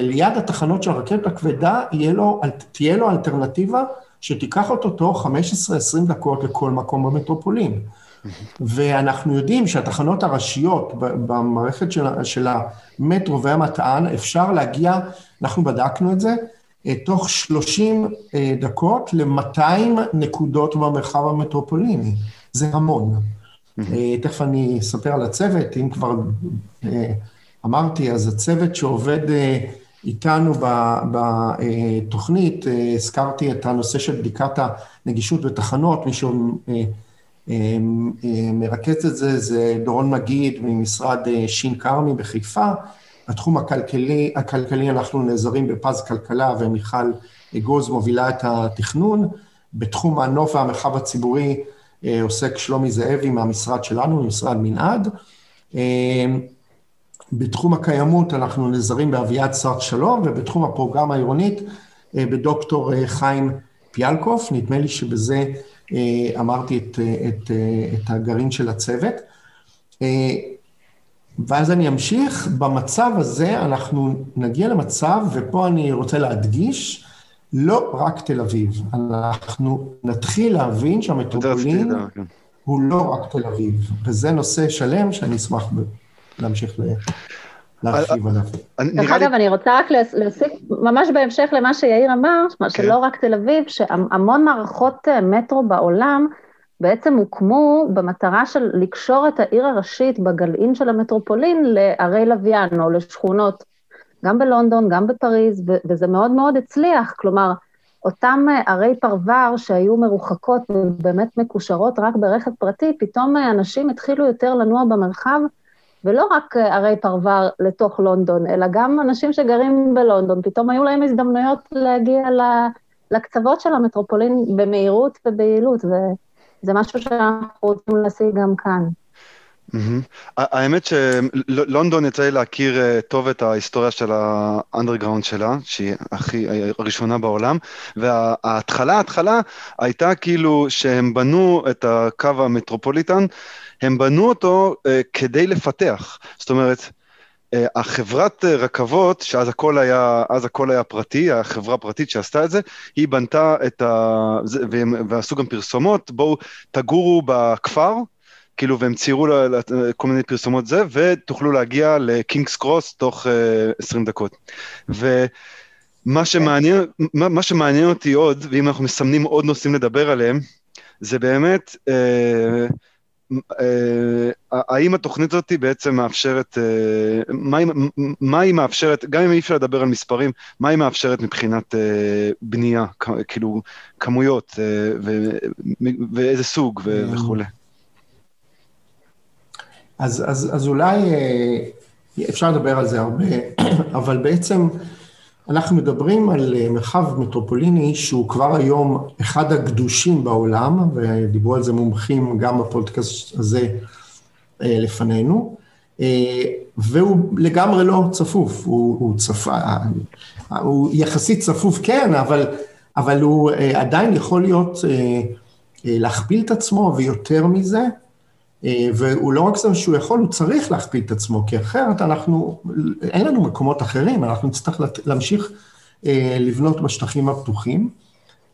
[SPEAKER 2] ליד התחנות של הרכבת הכבדה, לו, תהיה לו אלטרנטיבה שתיקח אותו תוך 15-20 דקות לכל מקום במטרופולין. ואנחנו יודעים שהתחנות הראשיות במערכת של, של המטרו והמטען, אפשר להגיע, אנחנו בדקנו את זה, אה, תוך 30 אה, דקות ל-200 נקודות במרחב המטרופוליני. זה המון. אה, תכף אני אספר על הצוות, אם כבר אמרתי, אז הצוות שעובד איתנו בתוכנית, הזכרתי את הנושא של בדיקת הנגישות בתחנות, מי שמרכז את זה זה דורון מגיד ממשרד שין כרמי בחיפה, בתחום הכלכלי, הכלכלי אנחנו נעזרים בפז כלכלה ומיכל אגוז מובילה את התכנון. בתחום הנוף והמרחב הציבורי אה, עוסק שלומי זאבי מהמשרד שלנו, ממשרד מנעד. אה, בתחום הקיימות אנחנו נעזרים באביעד שר שלום, ובתחום הפרוגרמה העירונית אה, בדוקטור חיים פיאלקוף, נדמה לי שבזה אמרתי את, את, את הגרעין של הצוות. ואז אני אמשיך, במצב הזה אנחנו נגיע למצב, ופה אני רוצה להדגיש, לא רק תל אביב, אנחנו נתחיל להבין שהמטרופולין כן. הוא לא רק תל אביב, וזה נושא שלם שאני אשמח להמשיך להרחיב עליו.
[SPEAKER 1] דרך אגב, אני רוצה רק להוסיף, ממש בהמשך למה שיאיר אמר, כן. שלא רק תל אביב, שהמון מערכות אה, מטרו בעולם, בעצם הוקמו במטרה של לקשור את העיר הראשית בגלעין של המטרופולין לערי לוויין או לשכונות, גם בלונדון, גם בפריז, וזה מאוד מאוד הצליח, כלומר, אותם ערי פרבר שהיו מרוחקות ובאמת מקושרות רק ברכב פרטי, פתאום אנשים התחילו יותר לנוע במרחב, ולא רק ערי פרבר לתוך לונדון, אלא גם אנשים שגרים בלונדון, פתאום היו להם הזדמנויות להגיע לקצוות של המטרופולין במהירות וביעילות, ו... זה משהו שאנחנו רוצים להשיג גם כאן.
[SPEAKER 3] האמת שלונדון יצא לי להכיר אה, טוב את ההיסטוריה של האנדרגראונד שלה, שהיא הכי הראשונה בעולם, וההתחלה, ההתחלה הייתה כאילו שהם בנו את הקו המטרופוליטן, הם בנו אותו uh, כדי לפתח. זאת אומרת, אה, החברת אה, רכבות, שאז הכל היה, אז הכל היה פרטי, החברה פרטית שעשתה את זה, היא בנתה את ה... ועשו גם פרסומות, בואו תגורו בכפר, כאילו, והם ציירו כל מיני פרסומות זה, ותוכלו להגיע לקינגס קרוס תוך uh, אה, 20 דקות. ומה שמעניין, מה, מה שמעניין אותי עוד, ואם אנחנו מסמנים עוד נושאים לדבר עליהם, זה באמת, uh, האם התוכנית הזאת בעצם מאפשרת, מה היא, מה היא מאפשרת, גם אם אי אפשר לדבר על מספרים, מה היא מאפשרת מבחינת בנייה, כאילו כמויות ואיזה סוג וכולי?
[SPEAKER 2] אז, אז, אז אולי אפשר לדבר על זה הרבה, אבל בעצם אנחנו מדברים על מרחב מטרופוליני שהוא כבר היום אחד הקדושים בעולם, ודיברו על זה מומחים גם בפודקאסט הזה אה, לפנינו, אה, והוא לגמרי לא צפוף, הוא, הוא, צפ... הוא יחסית צפוף כן, אבל, אבל הוא אה, עדיין יכול להיות, להכפיל את עצמו ויותר מזה, אה, והוא לא רק זה שהוא יכול, הוא צריך להכפיל את עצמו, כי אחרת אנחנו, אין לנו מקומות אחרים, אנחנו נצטרך להמשיך אה, לבנות בשטחים הפתוחים,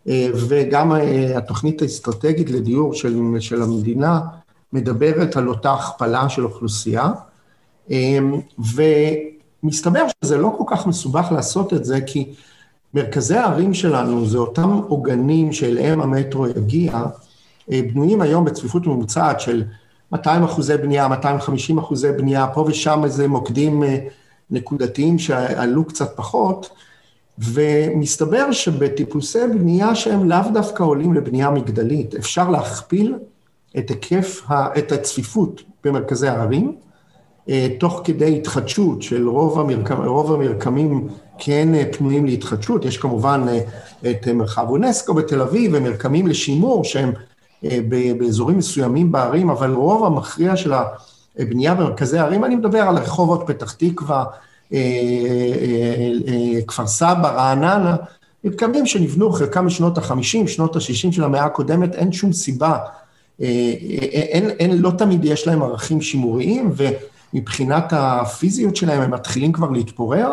[SPEAKER 2] אה, וגם התוכנית האסטרטגית לדיור של, של המדינה מדברת על אותה הכפלה של אוכלוסייה, ומסתבר שזה לא כל כך מסובך לעשות את זה, כי מרכזי הערים שלנו זה אותם עוגנים שאליהם המטרו יגיע, בנויים היום בצפיפות ממוצעת של 200 אחוזי בנייה, 250 אחוזי בנייה, פה ושם איזה מוקדים אה, נקודתיים שעלו קצת פחות, ומסתבר שבטיפוסי בנייה שהם לאו דווקא עולים לבנייה מגדלית, אפשר להכפיל את היקף, את הצפיפות במרכזי הערים, אה, תוך כדי התחדשות של רוב, המרקם, רוב המרקמים כן אה, פנויים להתחדשות, יש כמובן את מרחב אונסקו בתל אביב ומרקמים לשימור שהם באזורים מסוימים בערים, אבל רוב המכריע של הבנייה במרכזי הערים, אני מדבר על רחובות, פתח תקווה, אה, אה, כפר סבא, רעננה, מתקדמים שנבנו חלקם בשנות ה-50, שנות ה-60 של המאה הקודמת, אין שום סיבה, אין, אין, לא תמיד יש להם ערכים שימוריים, ומבחינת הפיזיות שלהם הם מתחילים כבר להתפורר,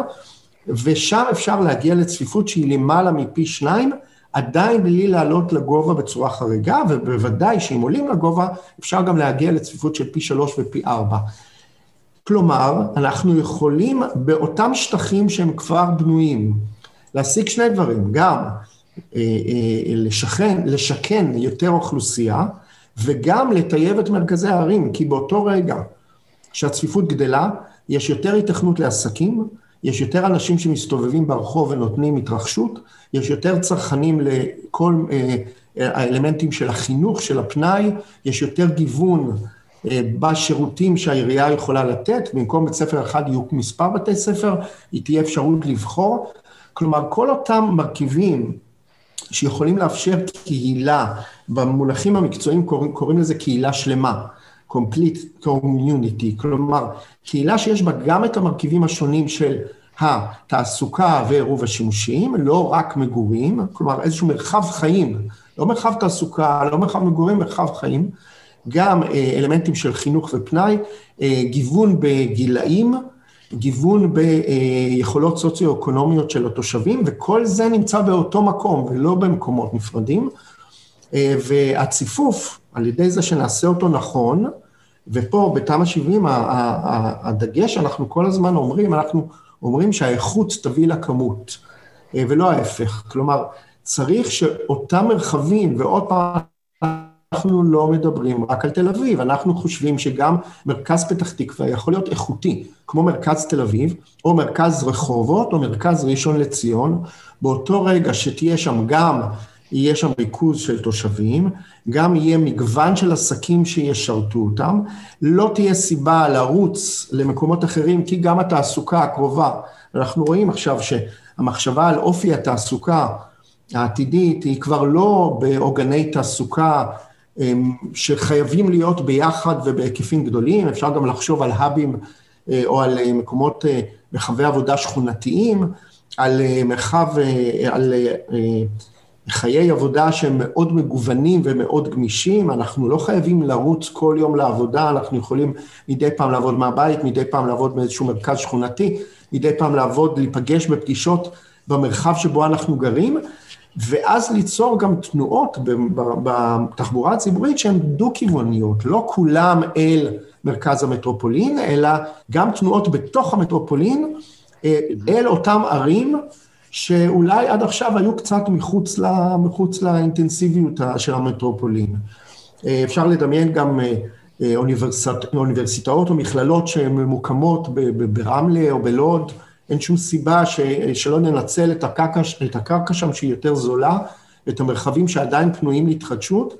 [SPEAKER 2] ושם אפשר להגיע לצפיפות שהיא למעלה מפי שניים, עדיין בלי לעלות לגובה בצורה חריגה, ובוודאי שאם עולים לגובה, אפשר גם להגיע לצפיפות של פי שלוש ופי ארבע. כלומר, אנחנו יכולים באותם שטחים שהם כבר בנויים, להשיג שני דברים, גם אה, אה, לשכן, לשכן יותר אוכלוסייה, וגם לטייב את מרכזי הערים, כי באותו רגע שהצפיפות גדלה, יש יותר התכנות לעסקים, יש יותר אנשים שמסתובבים ברחוב ונותנים התרחשות, יש יותר צרכנים לכל אה, האלמנטים של החינוך, של הפנאי, יש יותר גיוון אה, בשירותים שהעירייה יכולה לתת, במקום בית ספר אחד יהיו מספר בתי ספר, היא תהיה אפשרות לבחור. כלומר, כל אותם מרכיבים שיכולים לאפשר קהילה, במונחים המקצועיים קוראים, קוראים לזה קהילה שלמה, complete community, כלומר, קהילה שיש בה גם את המרכיבים השונים של התעסוקה ועירוב השימושים, לא רק מגורים, כלומר איזשהו מרחב חיים, לא מרחב תעסוקה, לא מרחב מגורים, מרחב חיים, גם אה, אלמנטים של חינוך ופנאי, אה, גיוון בגילאים, גיוון ביכולות סוציו-אקונומיות של התושבים, וכל זה נמצא באותו מקום ולא במקומות נפרדים. אה, והציפוף, על ידי זה שנעשה אותו נכון, ופה בתמ"א 70 הדגש, אנחנו כל הזמן אומרים, אנחנו אומרים שהאיכות תביא לכמות, אה, ולא ההפך. כלומר, צריך שאותם מרחבים, ועוד פעם, אנחנו לא מדברים רק על תל אביב, אנחנו חושבים שגם מרכז פתח תקווה יכול להיות איכותי, כמו מרכז תל אביב, או מרכז רחובות, או מרכז ראשון לציון, באותו רגע שתהיה שם גם יהיה שם ריכוז של תושבים, גם יהיה מגוון של עסקים שישרתו אותם, לא תהיה סיבה לרוץ למקומות אחרים, כי גם התעסוקה הקרובה, אנחנו רואים עכשיו שהמחשבה על אופי התעסוקה העתידית היא כבר לא בעוגני תעסוקה שחייבים להיות ביחד ובהיקפים גדולים, אפשר גם לחשוב על האבים אה, או על אה, מקומות, אה, מרחבי עבודה שכונתיים, על מרחב, על חיי עבודה שהם מאוד מגוונים ומאוד גמישים, אנחנו לא חייבים לרוץ כל יום לעבודה, אנחנו יכולים מדי פעם לעבוד מהבית, מדי פעם לעבוד באיזשהו מרכז שכונתי, מדי פעם לעבוד, להיפגש בפגישות במרחב שבו אנחנו גרים, ואז ליצור גם תנועות בתחבורה הציבורית שהן דו-כיווניות, לא כולם אל מרכז המטרופולין, אלא גם תנועות בתוך המטרופולין אה, אל אותם ערים שאולי עד עכשיו היו קצת מחוץ, לה, מחוץ לאינטנסיביות של המטרופולין. אה, אפשר לדמיין גם אה, אוניברסיטאות או מכללות שהן ממוקמות ברמלה או בלוד, אין שום סיבה ש, שלא ננצל את הקרקע, את הקרקע שם שהיא יותר זולה, את המרחבים שעדיין פנויים להתחדשות,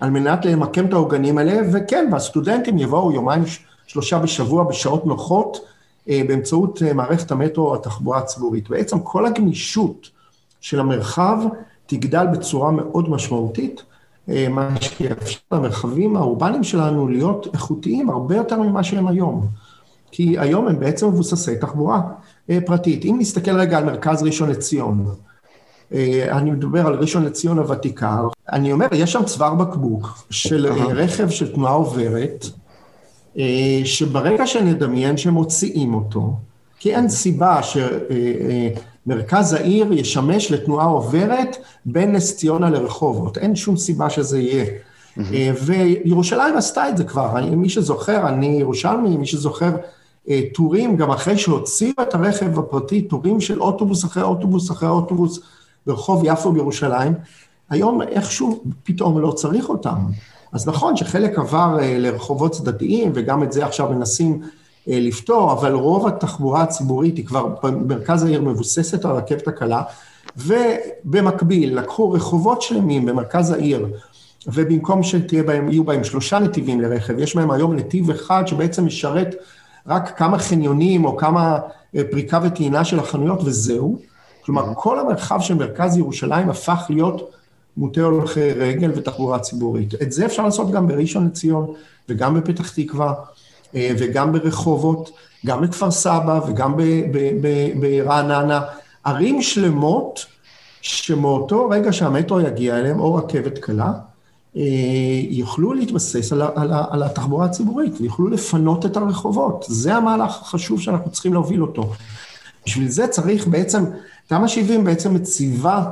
[SPEAKER 2] על מנת למקם את העוגנים האלה, וכן, והסטודנטים יבואו יומיים, שלושה בשבוע בשעות נוחות, אה, באמצעות אה, מערכת המטרו, התחבורה הציבורית. בעצם כל הגמישות של המרחב תגדל בצורה מאוד משמעותית, אה, מה שיאפשר למרחבים האורבניים שלנו להיות איכותיים הרבה יותר ממה שהם היום. כי היום הם בעצם מבוססי תחבורה פרטית. אם נסתכל רגע על מרכז ראשון לציון, אני מדבר על ראשון לציון הוותיקה, אני אומר, יש שם צוואר בקבוק של רכב של תנועה עוברת, אה, שברגע שנדמיין שמוציאים אותו, כי אין סיבה שמרכז העיר ישמש לתנועה עוברת בין נס ציונה לרחובות, אין שום סיבה שזה יהיה. Mm-hmm. וירושלים עשתה את זה כבר, מי שזוכר, אני ירושלמי, מי שזוכר אה, טורים, גם אחרי שהוציאו את הרכב הפרטי, טורים של אוטובוס אחרי אוטובוס אחרי אוטובוס ברחוב יפו בירושלים, היום איכשהו פתאום לא צריך אותם. אז נכון שחלק עבר אה, לרחובות צדדיים, וגם את זה עכשיו מנסים אה, לפתור, אבל רוב התחבורה הציבורית היא כבר במרכז העיר מבוססת על הרכבת הקלה, ובמקביל לקחו רחובות שלמים במרכז העיר, ובמקום שיהיו בהם, בהם שלושה נתיבים לרכב, יש בהם היום נתיב אחד שבעצם משרת רק כמה חניונים או כמה אה, פריקה וטעינה של החנויות וזהו. כלומר, כל המרחב של מרכז ירושלים הפך להיות מוטה הולכי רגל ותחבורה ציבורית. את זה אפשר לעשות גם בראשון לציון וגם בפתח תקווה אה, וגם ברחובות, גם בכפר סבא וגם ברעננה. ערים שלמות שמאותו רגע שהמטרו יגיע אליהם, או רכבת קלה, אה, יוכלו להתבסס על, על, על התחבורה הציבורית, ויוכלו לפנות את הרחובות. זה המהלך החשוב שאנחנו צריכים להוביל אותו. בשביל זה צריך בעצם, תמ"א 70 בעצם מציבה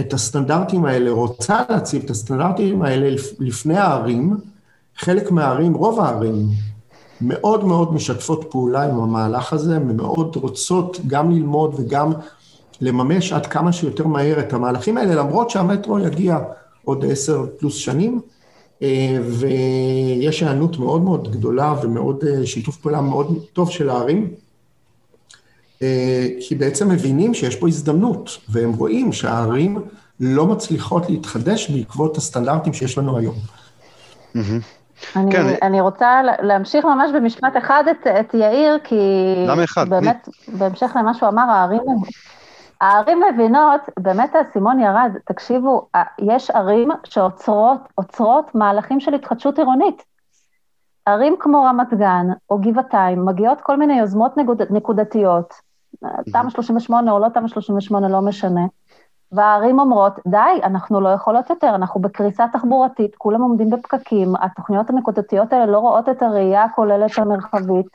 [SPEAKER 2] את הסטנדרטים האלה, רוצה להציב את הסטנדרטים האלה לפני הערים, חלק מהערים, רוב הערים, מאוד מאוד משתפות פעולה עם המהלך הזה, ומאוד רוצות גם ללמוד וגם לממש עד כמה שיותר מהר את המהלכים האלה, למרות שהמטרו יגיע עוד עשר פלוס שנים, אה, ויש היענות מאוד מאוד גדולה ומאוד אה, שיתוף פעולה מאוד טוב של הערים. אה, כי בעצם מבינים שיש פה הזדמנות, והם רואים שהערים לא מצליחות להתחדש בעקבות הסטנדרטים שיש לנו היום.
[SPEAKER 1] אני, כן. אני רוצה להמשיך ממש במשפט אחד את, את יאיר, כי...
[SPEAKER 3] למה אחד?
[SPEAKER 1] באמת, מי? בהמשך למה שהוא אמר, הערים, הערים מבינות, באמת האסימון ירד, תקשיבו, יש ערים שעוצרות מהלכים של התחדשות עירונית. ערים כמו רמת גן או גבעתיים, מגיעות כל מיני יוזמות נקוד, נקודתיות, תמ"א 38 או לא תמ"א 38, לא משנה. והערים אומרות, די, אנחנו לא יכולות יותר, אנחנו בקריסה תחבורתית, כולם עומדים בפקקים, התוכניות הנקודתיות האלה לא רואות את הראייה הכוללת המרחבית,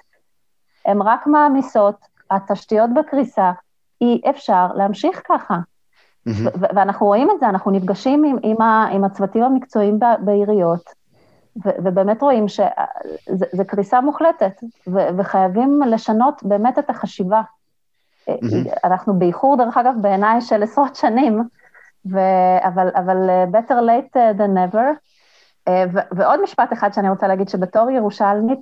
[SPEAKER 1] הן רק מעמיסות, התשתיות בקריסה, אי אפשר להמשיך ככה. ואנחנו רואים את זה, אנחנו נפגשים עם, עם, ה- עם הצוותים המקצועיים בעיריות, ו- ובאמת רואים שזה קריסה מוחלטת, ו- וחייבים לשנות באמת את החשיבה. Mm-hmm. אנחנו באיחור, דרך אגב, בעיניי של עשרות שנים, ו... אבל, אבל uh, better late uh, than never. ו- ועוד משפט אחד שאני רוצה להגיד, שבתור ירושלמית,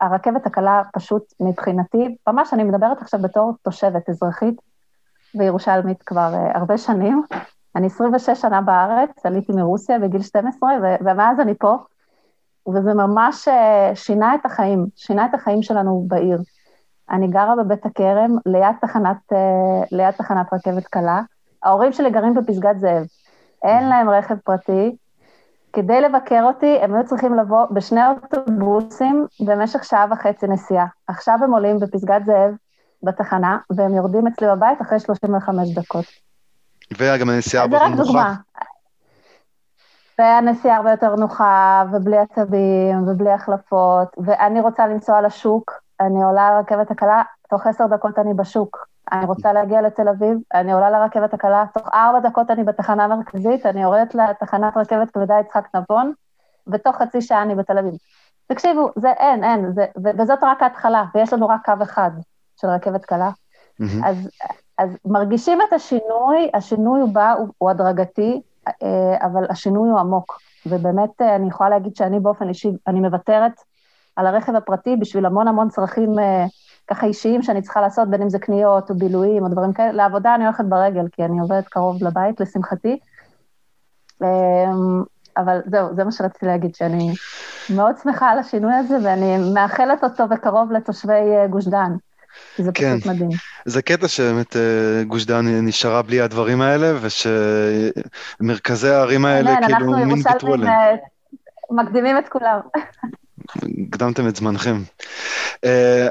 [SPEAKER 1] הרכבת הקלה פשוט מבחינתי, ממש אני מדברת עכשיו בתור תושבת אזרחית וירושלמית כבר uh, הרבה שנים. אני 26 שנה בארץ, עליתי מרוסיה בגיל 12, ו- ומאז אני פה, וזה ממש uh, שינה את החיים, שינה את החיים שלנו בעיר. אני גרה בבית הכרם, ליד תחנת, uh, ליד תחנת רכבת קלה. ההורים שלי גרים בפסגת זאב. אין להם רכב פרטי. כדי לבקר אותי, הם היו צריכים לבוא בשני אוטובוסים במשך שעה וחצי נסיעה. עכשיו הם עולים בפסגת זאב בתחנה, והם יורדים אצלי בבית אחרי 35 דקות.
[SPEAKER 3] וגם הנסיעה הרבה יותר נוחה.
[SPEAKER 1] והנסיעה הרבה יותר נוחה, ובלי עצבים, ובלי החלפות, ואני רוצה לנסוע לשוק, אני עולה על הרכבת הקלה, תוך עשר דקות אני בשוק. אני רוצה להגיע לתל אביב, אני עולה לרכבת הקלה, תוך ארבע דקות אני בתחנה המרכזית, אני יורדת לתחנת רכבת כבדה יצחק נבון, ותוך חצי שעה אני בתל אביב. תקשיבו, זה אין, אין, זה, וזאת רק ההתחלה, ויש לנו רק קו אחד של רכבת קלה. Mm-hmm. אז, אז מרגישים את השינוי, השינוי הוא בא, הוא, הוא הדרגתי, אבל השינוי הוא עמוק, ובאמת אני יכולה להגיד שאני באופן אישי, אני מוותרת על הרכב הפרטי בשביל המון המון צרכים ככה אישיים שאני צריכה לעשות, בין אם זה קניות או בילויים או דברים כאלה. לעבודה אני הולכת ברגל, כי אני עובדת קרוב לבית, לשמחתי. אבל זהו, זה מה שרציתי להגיד, שאני מאוד שמחה על השינוי הזה, ואני מאחלת אותו בקרוב לתושבי גוש דן. זה כן. פשוט מדהים.
[SPEAKER 3] זה קטע שבאמת אה, גוש דן נשארה בלי הדברים האלה, ושמרכזי הערים האלה
[SPEAKER 1] כן, כאילו מין ויתרו עליהם. אנחנו ירושלמים מקדימים את כולם.
[SPEAKER 3] הקדמתם את זמנכם. אה,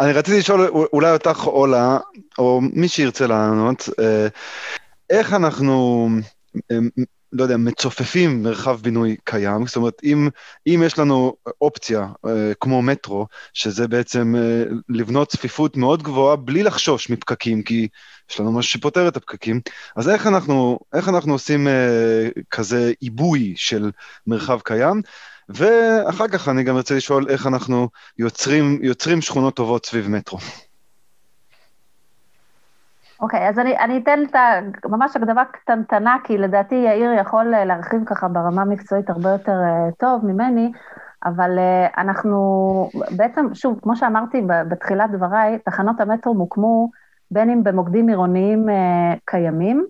[SPEAKER 3] אני רציתי לשאול אולי אותך, אולה, או מי שירצה לענות, אה, איך אנחנו לא יודע, מצופפים מרחב בינוי קיים, זאת אומרת, אם, אם יש לנו אופציה אה, כמו מטרו, שזה בעצם אה, לבנות צפיפות מאוד גבוהה בלי לחשוש מפקקים, כי יש לנו משהו שפותר את הפקקים, אז איך אנחנו, איך אנחנו עושים אה, כזה עיבוי של מרחב קיים? ואחר כך אני גם רוצה לשאול איך אנחנו יוצרים, יוצרים שכונות טובות סביב מטרו.
[SPEAKER 1] אוקיי, אז אני, אני אתן את ה... ממש הקדמה קטנטנה, כי לדעתי יאיר יכול אה, להרחיב ככה ברמה מקצועית הרבה יותר uh, טוב ממני, אבל uh, אנחנו בעצם, שוב, כמו שאמרתי בתחילת דבריי, תחנות המטרו מוקמו בין אם במוקדים עירוניים קיימים,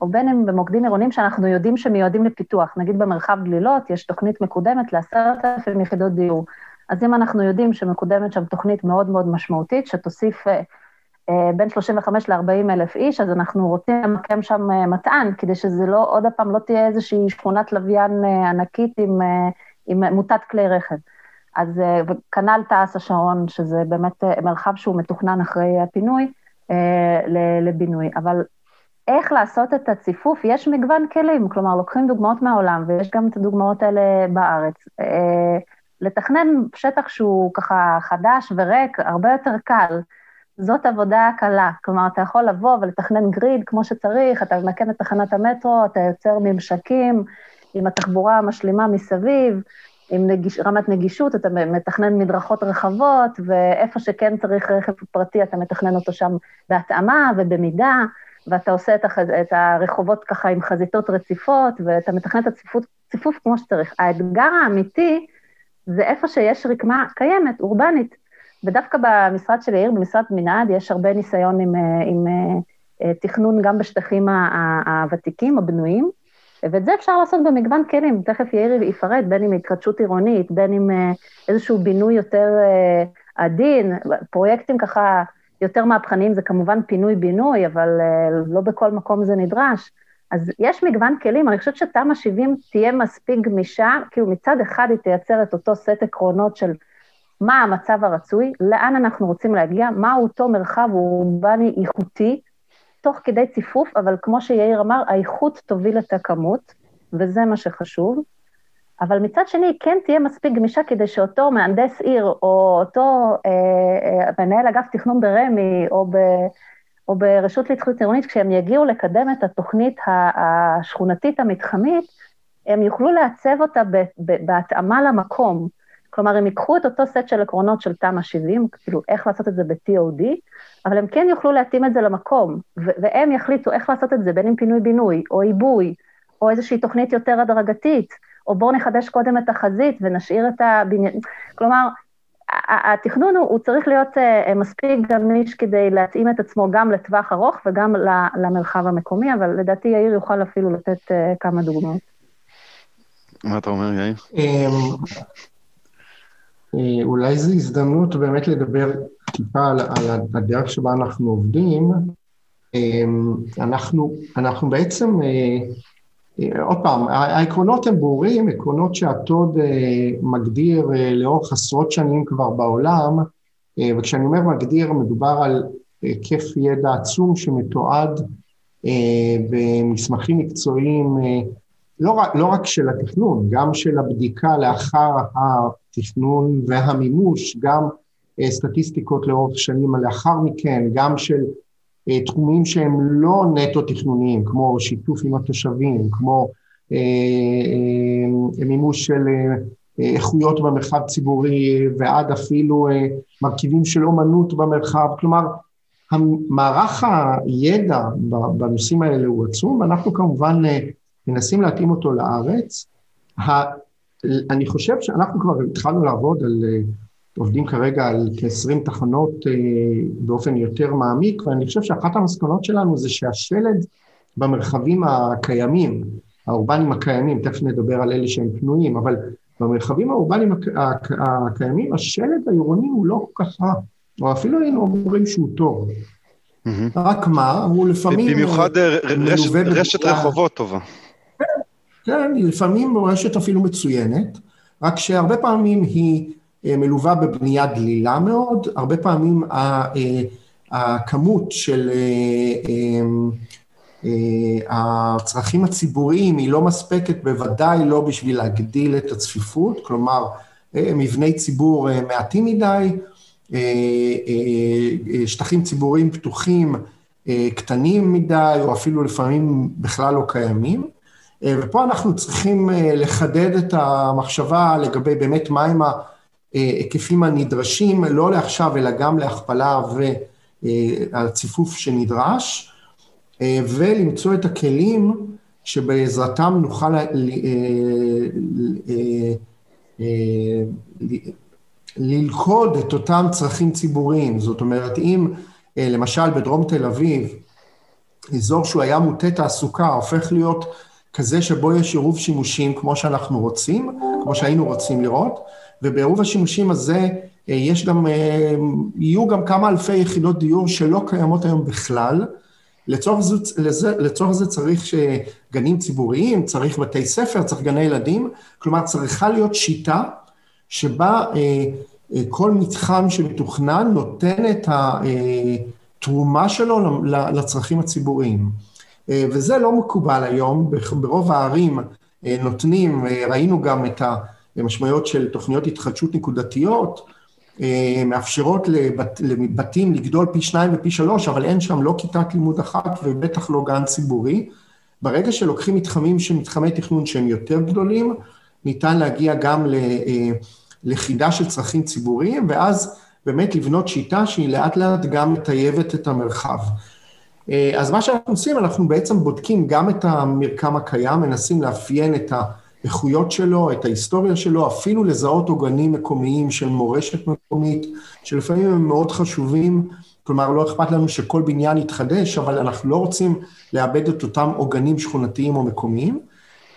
[SPEAKER 1] או בין אם במוקדים עירוניים שאנחנו יודעים שמיועדים לפיתוח. נגיד במרחב גלילות יש תוכנית מקודמת לעשרת אלפים יחידות דיור. אז אם אנחנו יודעים שמקודמת שם תוכנית מאוד מאוד משמעותית, שתוסיף... Uh, אה, בין 35 ל-40 אלף איש, אז אנחנו רוצים למקם שם אה, מטען, כדי שזה לא, עוד פעם, לא תהיה איזושהי שכונת לוויין אה, ענקית עם, עם מוטת כלי רכב. אז כנ"ל תעש השרון, שזה באמת מרחב שהוא מתוכנן אחרי הפינוי לבינוי. אבל איך לעשות את הציפוף? יש מגוון כלים, כלומר, לוקחים דוגמאות מהעולם, ויש גם את הדוגמאות האלה בארץ. לתכנן שטח שהוא ככה חדש וריק, הרבה יותר קל. זאת עבודה קלה. כלומר, אתה יכול לבוא ולתכנן גריד כמו שצריך, אתה ממקם את תחנת המטרו, אתה יוצר ממשקים עם התחבורה המשלימה מסביב, עם נגיש, רמת נגישות, אתה מתכנן מדרכות רחבות, ואיפה שכן צריך רכב פרטי, אתה מתכנן אותו שם בהתאמה ובמידה, ואתה עושה את, הח, את הרחובות ככה עם חזיתות רציפות, ואתה מתכנן את הציפוף ציפוף כמו שצריך. האתגר האמיתי זה איפה שיש רקמה קיימת, אורבנית. ודווקא במשרד של יאיר, במשרד מנעד, יש הרבה ניסיון עם, אה, עם אה, אה, תכנון גם בשטחים הוותיקים, הבנויים, ואת זה אפשר לעשות במגוון כלים, תכף יאיר יפרט, בין אם התחדשות עירונית, בין אם איזשהו בינוי יותר עדין, פרויקטים ככה יותר מהפכניים זה כמובן פינוי-בינוי, אבל לא בכל מקום זה נדרש. אז יש מגוון כלים, אני חושבת שתמ"א 70 תהיה מספיק גמישה, כאילו מצד אחד היא תייצר את אותו סט עקרונות של מה המצב הרצוי, לאן אנחנו רוצים להגיע, מהו אותו מרחב אורבני איכותי, תוך כדי ציפוף, אבל כמו שיאיר אמר, האיכות תוביל את הכמות, וזה מה שחשוב. אבל מצד שני, כן תהיה מספיק גמישה כדי שאותו מהנדס עיר, או אותו אה, אה, מנהל אגף תכנון ברמ"י, או, ב, או ברשות להתחדשות עירונית, כשהם יגיעו לקדם את התוכנית השכונתית המתחמית, הם יוכלו לעצב אותה בהתאמה למקום. כלומר, הם ייקחו את אותו סט של עקרונות של תמ"א 70, כאילו איך לעשות את זה ב-TOD, אבל הם כן יוכלו להתאים את זה למקום, והם יחליטו איך לעשות את זה, בין אם פינוי-בינוי, או עיבוי, או איזושהי תוכנית יותר הדרגתית, או בואו נחדש קודם את החזית ונשאיר את הבניין... כלומר, התכנון הוא, הוא צריך להיות uh, מספיק גמיש כדי להתאים את עצמו גם לטווח ארוך וגם למרחב המקומי, אבל לדעתי יאיר יוכל אפילו לתת uh, כמה דוגמאות.
[SPEAKER 3] מה אתה אומר, יאיר?
[SPEAKER 2] אמ, אה, אולי זו הזדמנות באמת לדבר טיפה על, על הדרך שבה אנחנו עובדים. אה, אנחנו, אנחנו בעצם, אה, עוד פעם, העקרונות הם ברורים, עקרונות שהטוד מגדיר לאורך עשרות שנים כבר בעולם, וכשאני אומר מגדיר, מדובר על היקף ידע עצום שמתועד במסמכים מקצועיים לא רק, לא רק של התכנון, גם של הבדיקה לאחר התכנון והמימוש, גם אה, סטטיסטיקות לאורך שנים לאחר מכן, גם של אה, תחומים שהם לא נטו תכנוניים, כמו שיתוף עם התושבים, כמו אה, אה, מימוש של אה, איכויות במרחב ציבורי ועד אפילו אה, מרכיבים של אומנות במרחב, כלומר מערך הידע בנושאים האלה הוא עצום, ואנחנו כמובן אה, מנסים להתאים אותו לארץ. אני חושב שאנחנו כבר התחלנו לעבוד על, עובדים כרגע על כ-20 תחנות באופן יותר מעמיק, ואני חושב שאחת המסקנות שלנו זה שהשלד במרחבים הקיימים, האורבניים הקיימים, תכף נדבר על אלה שהם פנויים, אבל במרחבים האורבניים הקיימים, השלד העירוני הוא לא כל כך רע, או אפילו היינו אומרים שהוא טוב. רק מה, הוא לפעמים...
[SPEAKER 3] במיוחד אה, רשת, רשת רחובות טובה.
[SPEAKER 2] כן, היא לפעמים רשת אפילו מצוינת, רק שהרבה פעמים היא אה, מלווה בבנייה דלילה מאוד, הרבה פעמים אה, הכמות של הצרכים הציבוריים היא לא מספקת, בוודאי לא בשביל להגדיל את הצפיפות, כלומר, מבני ציבור מעטים מדי, שטחים ציבוריים פתוחים קטנים מדי, או אפילו לפעמים בכלל לא קיימים. ופה אנחנו צריכים לחדד את המחשבה לגבי באמת מהם ההיקפים הנדרשים, לא לעכשיו, אלא גם להכפלה והציפוף שנדרש, ולמצוא את הכלים שבעזרתם נוכל ללכוד את אותם צרכים ציבוריים. זאת אומרת, אם למשל בדרום תל אביב, אזור שהוא היה מוטה תעסוקה, הופך להיות כזה שבו יש עירוב שימושים כמו שאנחנו רוצים, כמו שהיינו רוצים לראות, ובעירוב השימושים הזה יש גם, יהיו גם כמה אלפי יחידות דיור שלא קיימות היום בכלל. לצורך זה, לצורך זה צריך גנים ציבוריים, צריך בתי ספר, צריך גני ילדים, כלומר צריכה להיות שיטה שבה אה, אה, כל מתחם שמתוכנן נותן את התרומה שלו לצרכים הציבוריים. אה, וזה לא מקובל היום, ברוב הערים נותנים, ראינו גם את המשמעויות של תוכניות התחדשות נקודתיות, מאפשרות לבת, לבתים לגדול פי שניים ופי שלוש, אבל אין שם לא כיתת לימוד אחת ובטח לא גן ציבורי. ברגע שלוקחים מתחמים שמתחמי תכנון שהם יותר גדולים, ניתן להגיע גם לכידה של צרכים ציבוריים, ואז באמת לבנות שיטה שהיא לאט לאט גם מטייבת את המרחב. אה, אז מה שאנחנו עושים, אנחנו בעצם בודקים גם את המרקם הקיים, מנסים לאפיין את האיכויות שלו, את ההיסטוריה שלו, אפילו לזהות עוגנים מקומיים של מורשת מקומית, שלפעמים הם מאוד חשובים, כלומר, לא אכפת לנו שכל בניין יתחדש, אבל אנחנו לא רוצים לאבד את אותם עוגנים שכונתיים או מקומיים.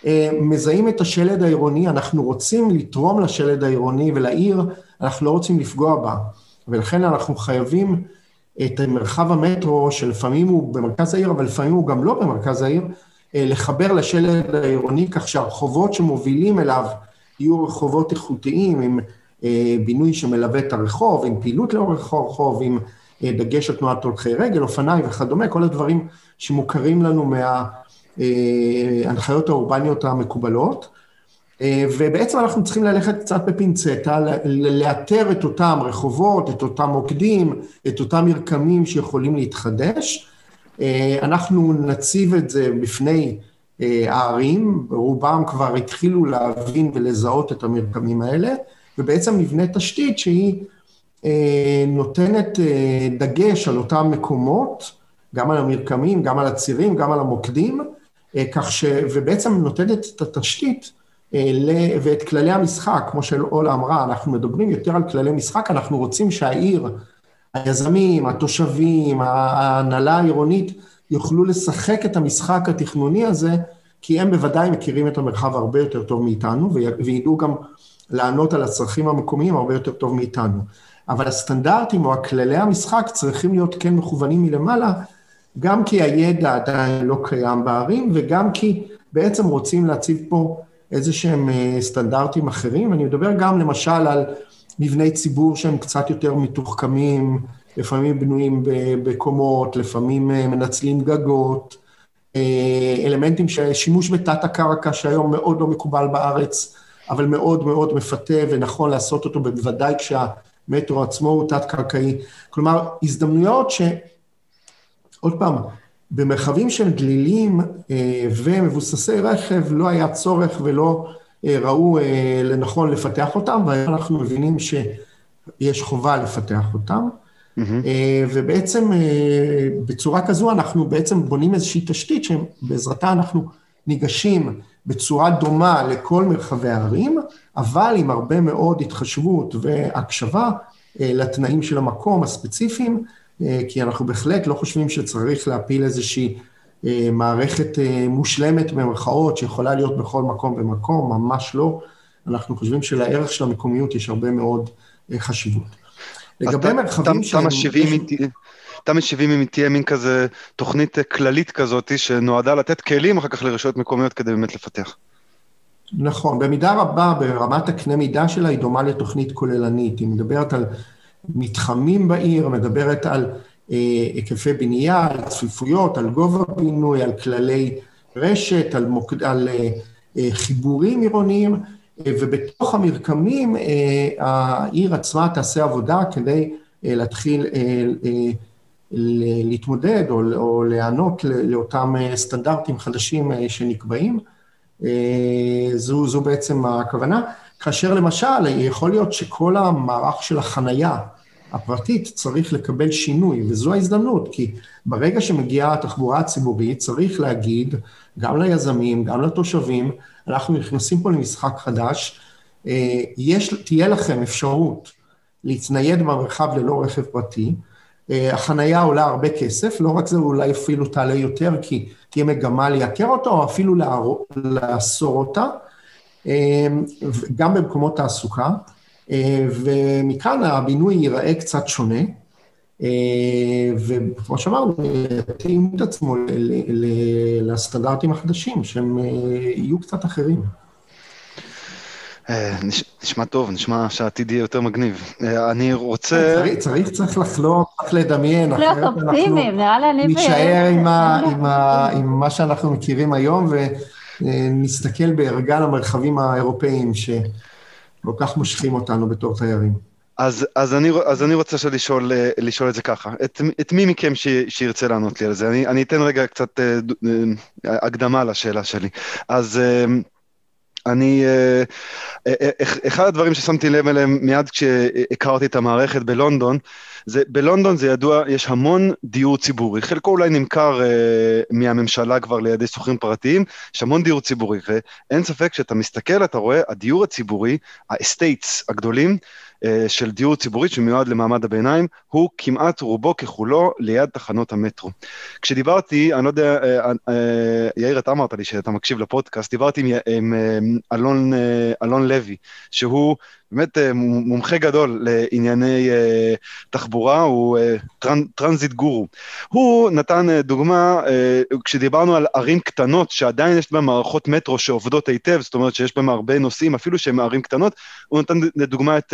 [SPEAKER 2] אה, מזהים את השלד העירוני, אנחנו רוצים לתרום לשלד העירוני ולעיר, אנחנו לא רוצים לפגוע בה. ולכן אנחנו חייבים את מרחב המטרו, שלפעמים הוא במרכז העיר, אבל לפעמים הוא גם לא במרכז העיר, לחבר לשלד העירוני, כך שהרחובות שמובילים אליו יהיו רחובות איכותיים, עם אה, בינוי שמלווה את הרחוב, עם פעילות לאורך הרחוב, עם דגש על תנועת הולכי רגל, אופניים וכדומה, כל הדברים שמוכרים לנו מה... ההנחיות אה, האורבניות המקובלות, אה, ובעצם אנחנו צריכים ללכת קצת בפינצטה, לאתר את אותם רחובות, את אותם מוקדים, את אותם מרקמים שיכולים להתחדש. אה, אנחנו נציב את זה בפני הערים, רובם כבר התחילו להבין ולזהות את המרקמים האלה, ובעצם נבנה תשתית שהיא נותנת דגש על אותם מקומות, גם על המרקמים, גם על הצירים, גם על המוקדים, אה, כך ש... ובעצם נותנת את התשתית אה, ואת כללי המשחק, כמו שאולה אמרה, אנחנו מדברים יותר על כללי משחק, אנחנו רוצים שהעיר, היזמים, התושבים, ההנהלה העירונית, יוכלו לשחק את המשחק התכנוני הזה, כי הם בוודאי מכירים את המרחב הרבה יותר טוב מאיתנו, וידעו גם לענות על הצרכים המקומיים הרבה יותר טוב מאיתנו. אבל הסטנדרטים או הכללי המשחק צריכים להיות כן מכוונים מלמעלה, גם כי הידע עדיין לא קיים בערים, וגם כי בעצם רוצים להציב פה איזה שהם אה, סטנדרטים אחרים. ואני מדבר גם למשל על מבני ציבור שהם קצת יותר מתוחכמים, לפעמים בנויים בקומות, לפעמים אה, מנצלים גגות, אה, אלמנטים של שימוש בתת הקרקע שהיום מאוד לא מקובל בארץ, אבל מאוד מאוד מפתה ונכון לעשות אותו בוודאי כשהמטרו עצמו הוא תת-קרקעי. כלומר, הזדמנויות ש... עוד פעם, במרחבים שהם דלילים אה, ומבוססי רכב לא היה צורך ולא ראו אה, לנכון לפתח אותם, והיום אנחנו מבינים שיש חובה לפתח אותם. Mm-hmm. ובעצם בצורה כזו אנחנו בעצם בונים איזושהי תשתית שבעזרתה אנחנו ניגשים בצורה דומה לכל מרחבי הערים, אבל עם הרבה מאוד התחשבות והקשבה לתנאים של המקום הספציפיים, כי אנחנו בהחלט לא חושבים שצריך להפיל איזושהי מערכת מושלמת במרכאות שיכולה להיות בכל מקום ומקום, ממש לא. אנחנו חושבים שלערך של המקומיות יש הרבה מאוד חשיבות.
[SPEAKER 4] לגבי מרחבים שהם... תמ"א 70 אם תהיה מין כזה תוכנית כללית כזאת שנועדה לתת כלים אחר כך לרשויות מקומיות כדי באמת לפתח.
[SPEAKER 2] נכון, במידה רבה ברמת הקנה מידה שלה היא דומה לתוכנית כוללנית, היא מדברת על מתחמים בעיר, מדברת על אה, היקפי בנייה, על צפיפויות, על גובה בינוי, על כללי רשת, על, מוקד, על אה, אה, חיבורים עירוניים, אה, ובתוך המרקמים אה, העיר עצמה תעשה עבודה כדי אה, להתחיל להתמודד או, או להיענות לאותם סטנדרטים חדשים שנקבעים. זו, זו בעצם הכוונה. כאשר למשל, יכול להיות שכל המערך של החנייה הפרטית צריך לקבל שינוי, וזו ההזדמנות, כי ברגע שמגיעה התחבורה הציבורית, צריך להגיד גם ליזמים, גם לתושבים, אנחנו נכנסים פה למשחק חדש, יש, תהיה לכם אפשרות להתנייד במרחב ללא רכב פרטי, החנייה עולה הרבה כסף, לא רק זה, אולי אפילו תעלה יותר, כי תהיה מגמה לייקר אותה, או אפילו לאסור אותה, גם במקומות תעסוקה, ומכאן הבינוי ייראה קצת שונה, וכמו שאמרנו, יתאים את עצמו לסטנדרטים החדשים, שהם יהיו קצת אחרים.
[SPEAKER 4] אה, נשמע טוב, נשמע שהעתיד יהיה יותר מגניב. אה, אני רוצה...
[SPEAKER 2] צריך, צריך לחלום, צריך לדמיין,
[SPEAKER 1] אחרת אנחנו
[SPEAKER 2] נישאר עם מה שאנחנו מכירים היום ונסתכל בערגה למרחבים האירופאיים שכל כך מושכים אותנו בתור תיירים.
[SPEAKER 4] אז, אז, אני, אז אני רוצה לשאול, לשאול את זה ככה, את, את מי מכם ש, שירצה לענות לי על זה? אני, אני אתן רגע קצת אה, הקדמה לשאלה שלי. אז אה, אה, אה, אחד הדברים ששמתי לב אליהם מיד כשהכרתי את המערכת בלונדון, זה, בלונדון זה ידוע, יש המון דיור ציבורי, חלקו אולי נמכר אה, מהממשלה כבר לידי שוכרים פרטיים, יש המון דיור ציבורי, ואין ספק שאתה מסתכל, אתה רואה, הדיור הציבורי, האסטייטס הגדולים, אה, של דיור ציבורי שמיועד למעמד הביניים, הוא כמעט רובו ככולו ליד תחנות המטרו. כשדיברתי, אני לא יודע, אה, אה, יאיר, אתה אמרת לי שאתה מקשיב לפודקאסט, דיברתי עם, עם אלון, אלון לוי, שהוא באמת אה, מומחה גדול לענייני אה, תחבורה, הוא אה, טרנזיט גורו. הוא נתן דוגמה, כשדיברנו על ערים קטנות, שעדיין יש בהן מערכות מטרו שעובדות היטב, זאת אומרת שיש בהן הרבה נוסעים, אפילו שהן ערים קטנות, הוא נתן לדוגמה את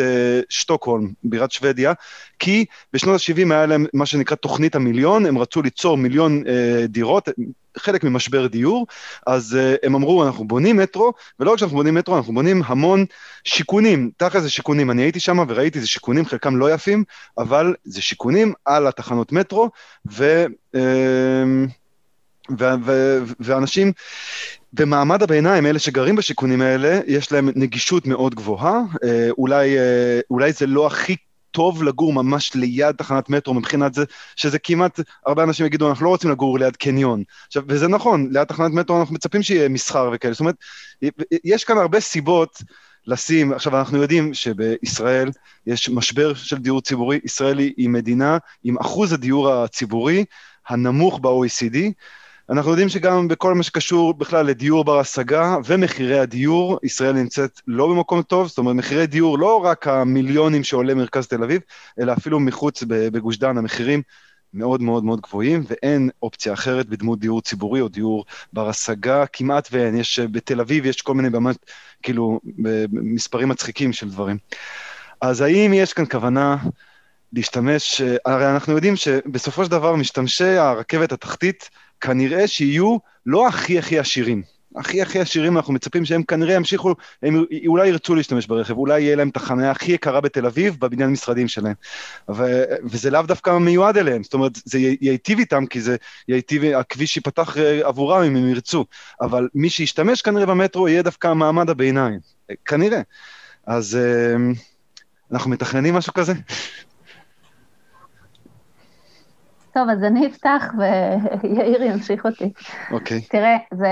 [SPEAKER 4] שטוקהולם, בירת שוודיה, כי בשנות ה-70 היה להם מה שנקרא תוכנית המיליון, הם רצו ליצור מיליון דירות, חלק ממשבר דיור, אז uh, הם אמרו, אנחנו בונים מטרו, ולא רק שאנחנו בונים מטרו, אנחנו בונים המון שיכונים, תכף זה שיכונים, אני הייתי שם וראיתי, זה שיכונים, חלקם לא יפים, אבל זה שיכונים על התחנות מטרו, ו... Uh, ו- ו- ואנשים במעמד הביניים, אלה שגרים בשיכונים האלה, יש להם נגישות מאוד גבוהה, אה, אולי, אולי זה לא הכי טוב לגור ממש ליד תחנת מטרו מבחינת זה, שזה כמעט, הרבה אנשים יגידו, אנחנו לא רוצים לגור ליד קניון. עכשיו, וזה נכון, ליד תחנת מטרו אנחנו מצפים שיהיה מסחר וכאלה, זאת אומרת, יש כאן הרבה סיבות לשים, עכשיו אנחנו יודעים שבישראל יש משבר של דיור ציבורי, ישראל היא מדינה עם אחוז הדיור הציבורי הנמוך ב-OECD, אנחנו יודעים שגם בכל מה שקשור בכלל לדיור בר השגה ומחירי הדיור, ישראל נמצאת לא במקום טוב, זאת אומרת מחירי דיור לא רק המיליונים שעולה מרכז תל אביב, אלא אפילו מחוץ בגוש דן המחירים מאוד מאוד מאוד גבוהים, ואין אופציה אחרת בדמות דיור ציבורי או דיור בר השגה, כמעט ואין. יש, בתל אביב יש כל מיני באמת, כאילו, מספרים מצחיקים של דברים. אז האם יש כאן כוונה להשתמש, הרי אנחנו יודעים שבסופו של דבר משתמשי הרכבת התחתית, כנראה שיהיו לא הכי הכי עשירים. הכי הכי עשירים אנחנו מצפים שהם כנראה ימשיכו, הם אולי ירצו להשתמש ברכב, אולי יהיה להם את החניה הכי יקרה בתל אביב בבניין משרדים שלהם. ו, וזה לאו דווקא מיועד אליהם, זאת אומרת, זה ייטיב איתם, כי זה ייטיב, הכביש ייפתח אה, עבורם אם הם ירצו, אבל מי שישתמש כנראה במטרו יהיה דווקא מעמד הביניים, כנראה. אז אה, אנחנו מתכננים משהו כזה?
[SPEAKER 1] טוב, אז אני אפתח ויאיר ימשיך אותי.
[SPEAKER 3] אוקיי. Okay.
[SPEAKER 1] תראה, זה,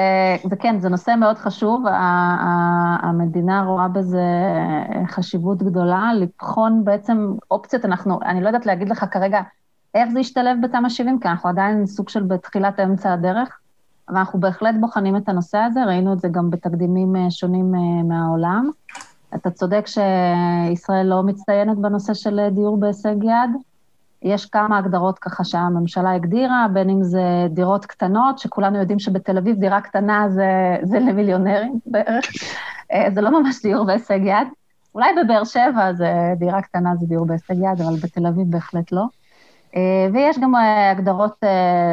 [SPEAKER 1] זה כן, זה נושא מאוד חשוב. המדינה רואה בזה חשיבות גדולה, לבחון בעצם אופציות. אנחנו, אני לא יודעת להגיד לך כרגע איך זה ישתלב בתמ"א 70, כי אנחנו עדיין סוג של בתחילת אמצע הדרך, אבל אנחנו בהחלט בוחנים את הנושא הזה, ראינו את זה גם בתקדימים אה, שונים אה, מהעולם. אתה צודק שישראל לא מצטיינת בנושא של דיור בהישג יד. יש כמה הגדרות ככה שהממשלה הגדירה, בין אם זה דירות קטנות, שכולנו יודעים שבתל אביב דירה קטנה זה, זה למיליונרים בערך, אה, זה לא ממש דיור בהישג יד. אולי בבאר שבע זה דירה קטנה זה דיור בהישג יד, אבל בתל אביב בהחלט לא. אה, ויש גם אה, הגדרות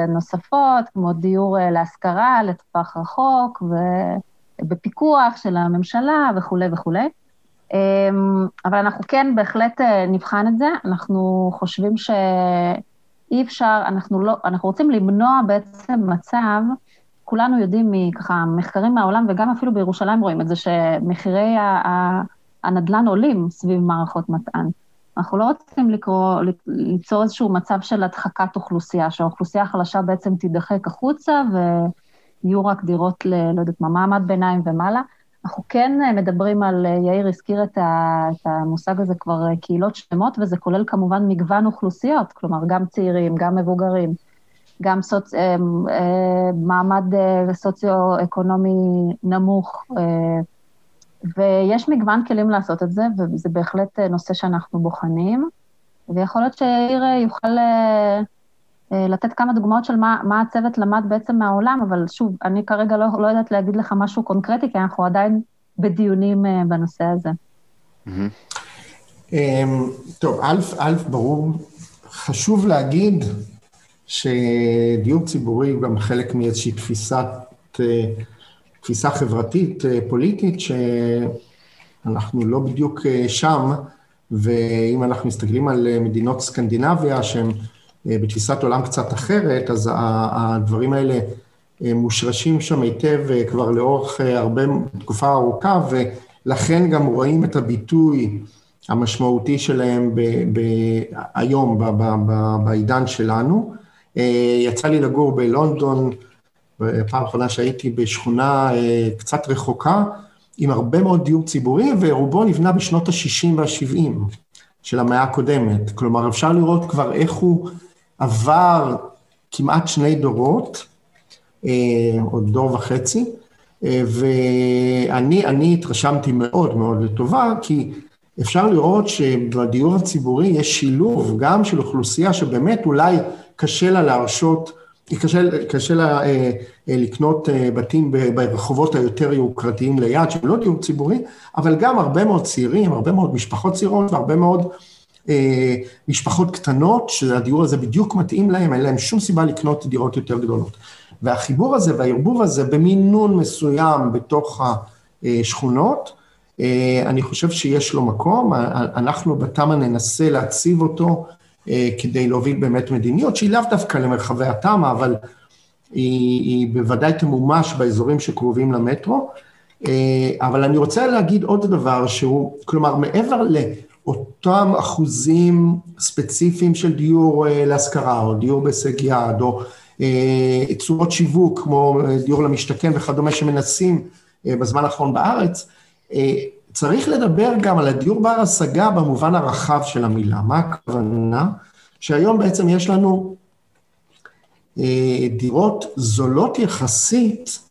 [SPEAKER 1] נוספות, כמו דיור להשכרה, לטווח רחוק, ובפיקוח של הממשלה וכולי וכולי. אמ, אבל אנחנו כן בהחלט אה, נבחן את זה, אנחנו חושבים שאי אפשר, אנחנו לא, אנחנו רוצים למנוע בעצם מצב, כולנו יודעים מככה מחקרים מהעולם, וגם אפילו בירושלים רואים את זה, שמחירי הנדל"ן עולים סביב מערכות מטען. אנחנו לא רוצים לקרוא, ליצור איזשהו מצב של הדחקת אוכלוסייה, שהאוכלוסייה החלשה בעצם תידחק החוצה ויהיו רק דירות ל, לא יודעת מה, מעמד ביניים ומעלה. אנחנו כן אה, מדברים על, אה, יאיר הזכיר את, ה, את המושג הזה כבר אה, קהילות שלמות, וזה כולל כמובן מגוון אוכלוסיות, כלומר גם צעירים, גם מבוגרים, גם סוצ... מעמד סוציו-אקונומי נמוך, ויש מגוון כלים לעשות את זה, וזה בהחלט נושא שאנחנו בוחנים, ויכול להיות שיאיר יוכל לתת כמה דוגמאות של מה, מה הצוות למד בעצם מהעולם, אבל שוב, אני כרגע לא, לא יודעת להגיד לך משהו קונקרטי, כי אנחנו עדיין בדיונים uh, בנושא הזה.
[SPEAKER 2] Mm-hmm. טוב, א', ברור, חשוב להגיד שדיור ציבורי הוא גם חלק מאיזושהי תפיסת, אה, תפיסה חברתית, פוליטית, שאנחנו לא בדיוק שם, ואם אנחנו מסתכלים על מדינות סקנדינביה, שהן אה, בתפיסת עולם קצת אחרת, אז הדברים האלה אה, מושרשים שם היטב אה, כבר לאורך הרבה, תקופה ארוכה, ולכן גם רואים את הביטוי המשמעותי שלהם ב, ב, היום, ב, ב, ב, בעידן שלנו. יצא לי לגור בלונדון, בפעם האחרונה שהייתי בשכונה קצת רחוקה, עם הרבה מאוד דיור ציבורי, ורובו נבנה בשנות ה-60 וה-70 של המאה הקודמת. כלומר, אפשר לראות כבר איך הוא עבר כמעט שני דורות, אה, עוד דור וחצי, אה, ואני התרשמתי מאוד מאוד לטובה, כי אפשר לראות שבדיור הציבורי יש שילוב גם של אוכלוסייה שבאמת אולי קשה לה להרשות, קשה, קשה לה אה, אה, לקנות אה, בתים ברחובות היותר יוקרתיים ליד, שהם לא דיור ציבורי, אבל גם הרבה מאוד צעירים, הרבה מאוד משפחות צעירות והרבה מאוד אה, משפחות קטנות, שהדיור הזה בדיוק מתאים להם, אין להם שום סיבה לקנות דירות יותר גדולות. והחיבור הזה והערבוב הזה במינון מסוים בתוך השכונות, אה, אני חושב שיש לו מקום, אנחנו בתמ"א ננסה להציב אותו אה, כדי להוביל באמת מדיניות, שהיא לאו דווקא למרחבי התמ"א, אבל היא, היא בוודאי תמומש באזורים שקרובים למטרו. אבל אני רוצה להגיד עוד דבר שהוא, כלומר, מעבר ל... אותם אחוזים ספציפיים של דיור אה, להשכרה, או דיור בהישג יד, או אה, צורות שיווק, כמו אה, דיור למשתכן וכדומה, שמנסים בזמן האחרון בארץ, צריך לדבר גם על הדיור בר השגה במובן הרחב של המילה. מה הכוונה? שהיום בעצם יש לנו דירות זולות יחסית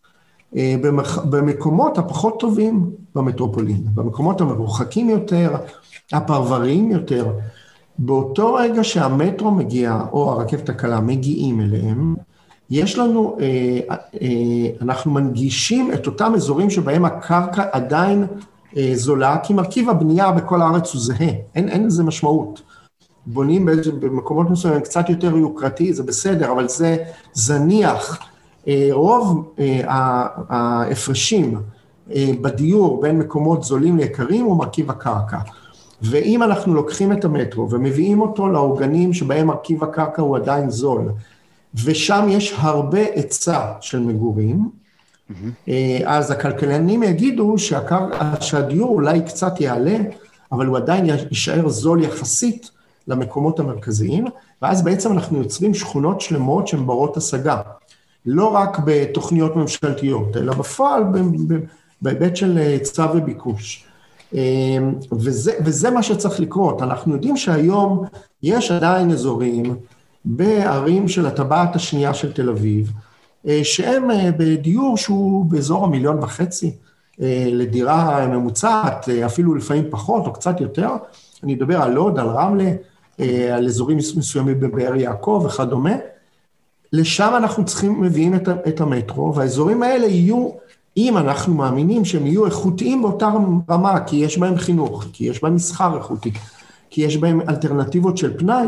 [SPEAKER 2] במקומות הפחות טובים במטרופולין, במקומות המרוחקים יותר, הפרבריים יותר, באותו רגע שהמטרו מגיע, או הרכבת הקלה מגיעים אליהם, יש לנו, אה, אה, אנחנו מנגישים את אותם אזורים שבהם הקרקע עדיין אה, זולה, כי מרכיב הבנייה בכל הארץ הוא זהה, אין, אין לזה משמעות. בונים במקומות מסוימים קצת יותר יוקרתי, זה בסדר, אבל זה זניח. רוב ההפרשים בדיור בין מקומות זולים ליקרים הוא מרכיב הקרקע. ואם אנחנו לוקחים את המטרו ומביאים אותו לעוגנים שבהם מרכיב הקרקע הוא עדיין זול, ושם יש הרבה היצע של מגורים, mm-hmm. אז הכלכלנים יגידו שהקר... שהדיור אולי קצת יעלה, אבל הוא עדיין יישאר זול יחסית למקומות המרכזיים, ואז בעצם אנחנו יוצרים שכונות שלמות שהן ברות השגה. לא רק בתוכניות ממשלתיות, אלא בפועל בהיבט של היצע וביקוש. וזה, וזה מה שצריך לקרות. אנחנו יודעים שהיום יש עדיין אזורים בערים של הטבעת השנייה של תל אביב, שהם בדיור שהוא באזור המיליון וחצי לדירה ממוצעת, אפילו לפעמים פחות או קצת יותר. אני מדבר על לוד, על רמלה, על אזורים מסוימים בבאר יעקב וכדומה. לשם אנחנו צריכים, מביאים את, את המטרו, והאזורים האלה יהיו, אם אנחנו מאמינים שהם יהיו איכותיים באותה רמה, כי יש בהם חינוך, כי יש בהם מסחר איכותי, כי יש בהם אלטרנטיבות של פנאי,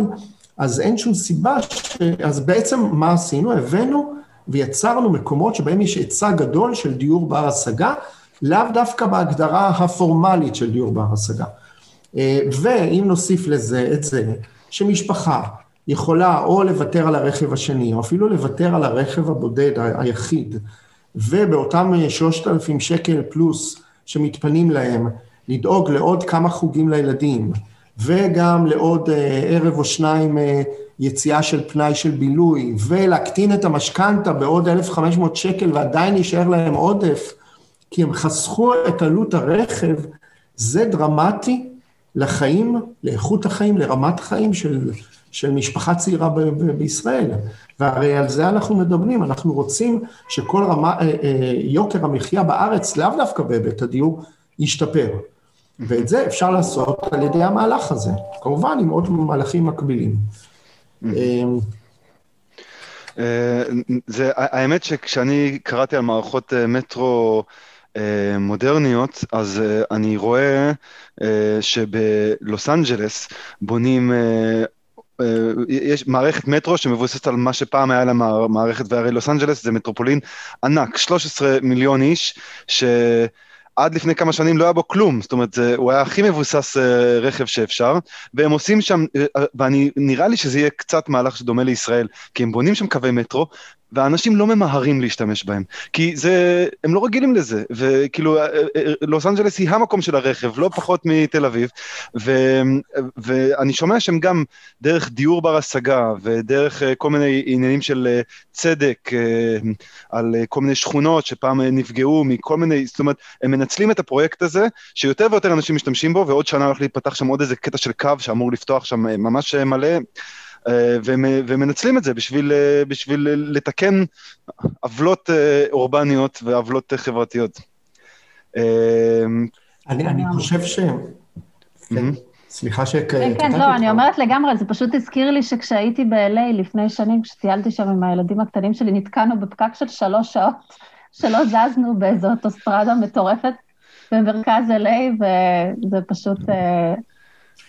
[SPEAKER 2] אז אין שום סיבה ש... אז בעצם מה עשינו? הבאנו ויצרנו מקומות שבהם יש היצע גדול של דיור בר השגה, לאו דווקא בהגדרה הפורמלית של דיור בר השגה. אה, ואם נוסיף לזה את זה, שמשפחה יכולה או לוותר על הרכב השני, או אפילו לוותר על הרכב הבודד, היחיד, ובאותם 3,000 שקל פלוס שמתפנים להם, לדאוג לעוד כמה חוגים לילדים, וגם לעוד אה, ערב או שניים אה, יציאה של פנאי של בילוי, ולהקטין את המשכנתה בעוד 1,500 שקל ועדיין יישאר להם עודף, כי הם חסכו את עלות הרכב, זה דרמטי לחיים, לאיכות החיים, לרמת החיים של, של משפחה צעירה ב- ב- בישראל. והרי על זה אנחנו מדברים, אנחנו רוצים שכל רמה, אה, אה, יוקר המחיה בארץ, לאו דווקא בהיבט הדיור, ישתפר. ואת זה אפשר לעשות על ידי המהלך הזה, כמובן עם עוד מהלכים מקבילים. אמ,
[SPEAKER 4] אה, זה, האמת שכשאני קראתי על מערכות מטרו מודרניות, אז אני רואה שבלוס אנג'לס בונים יש מערכת מטרו שמבוססת על מה שפעם היה לה מערכת, והרי לוס אנג'לס זה מטרופולין ענק, 13 מיליון איש, ש... עד לפני כמה שנים לא היה בו כלום, זאת אומרת, הוא היה הכי מבוסס אה, רכב שאפשר, והם עושים שם, אה, ואני, נראה לי שזה יהיה קצת מהלך שדומה לישראל, כי הם בונים שם קווי מטרו, ואנשים לא ממהרים להשתמש בהם, כי זה, הם לא רגילים לזה, וכאילו, אה, לוס אנג'לס היא המקום של הרכב, לא פחות מתל אביב, ו, ואני שומע שהם גם דרך דיור בר השגה, ודרך כל מיני עניינים של צדק, על כל מיני שכונות שפעם נפגעו מכל מיני, זאת אומרת, הם מנצלים את הפרויקט הזה, שיותר ויותר אנשים משתמשים בו, ועוד שנה הולך להיפתח שם עוד איזה קטע של קו שאמור לפתוח שם אה, ממש אה, מלא, אה, ומנצלים את זה בשביל, בשביל לתקן עוולות אורבניות ועוולות חברתיות.
[SPEAKER 2] אני, אני חושב ש... כן, סליחה ש...
[SPEAKER 1] כן, כן, לא, אני אומרת לגמרי, זה פשוט הזכיר לי שכשהייתי ב-LA לפני שנים, כשטיילתי שם עם הילדים הקטנים שלי, נתקענו בפקק של שלוש שעות. שלא זזנו באיזו אוטוסטרדה מטורפת במרכז LA, וזה פשוט...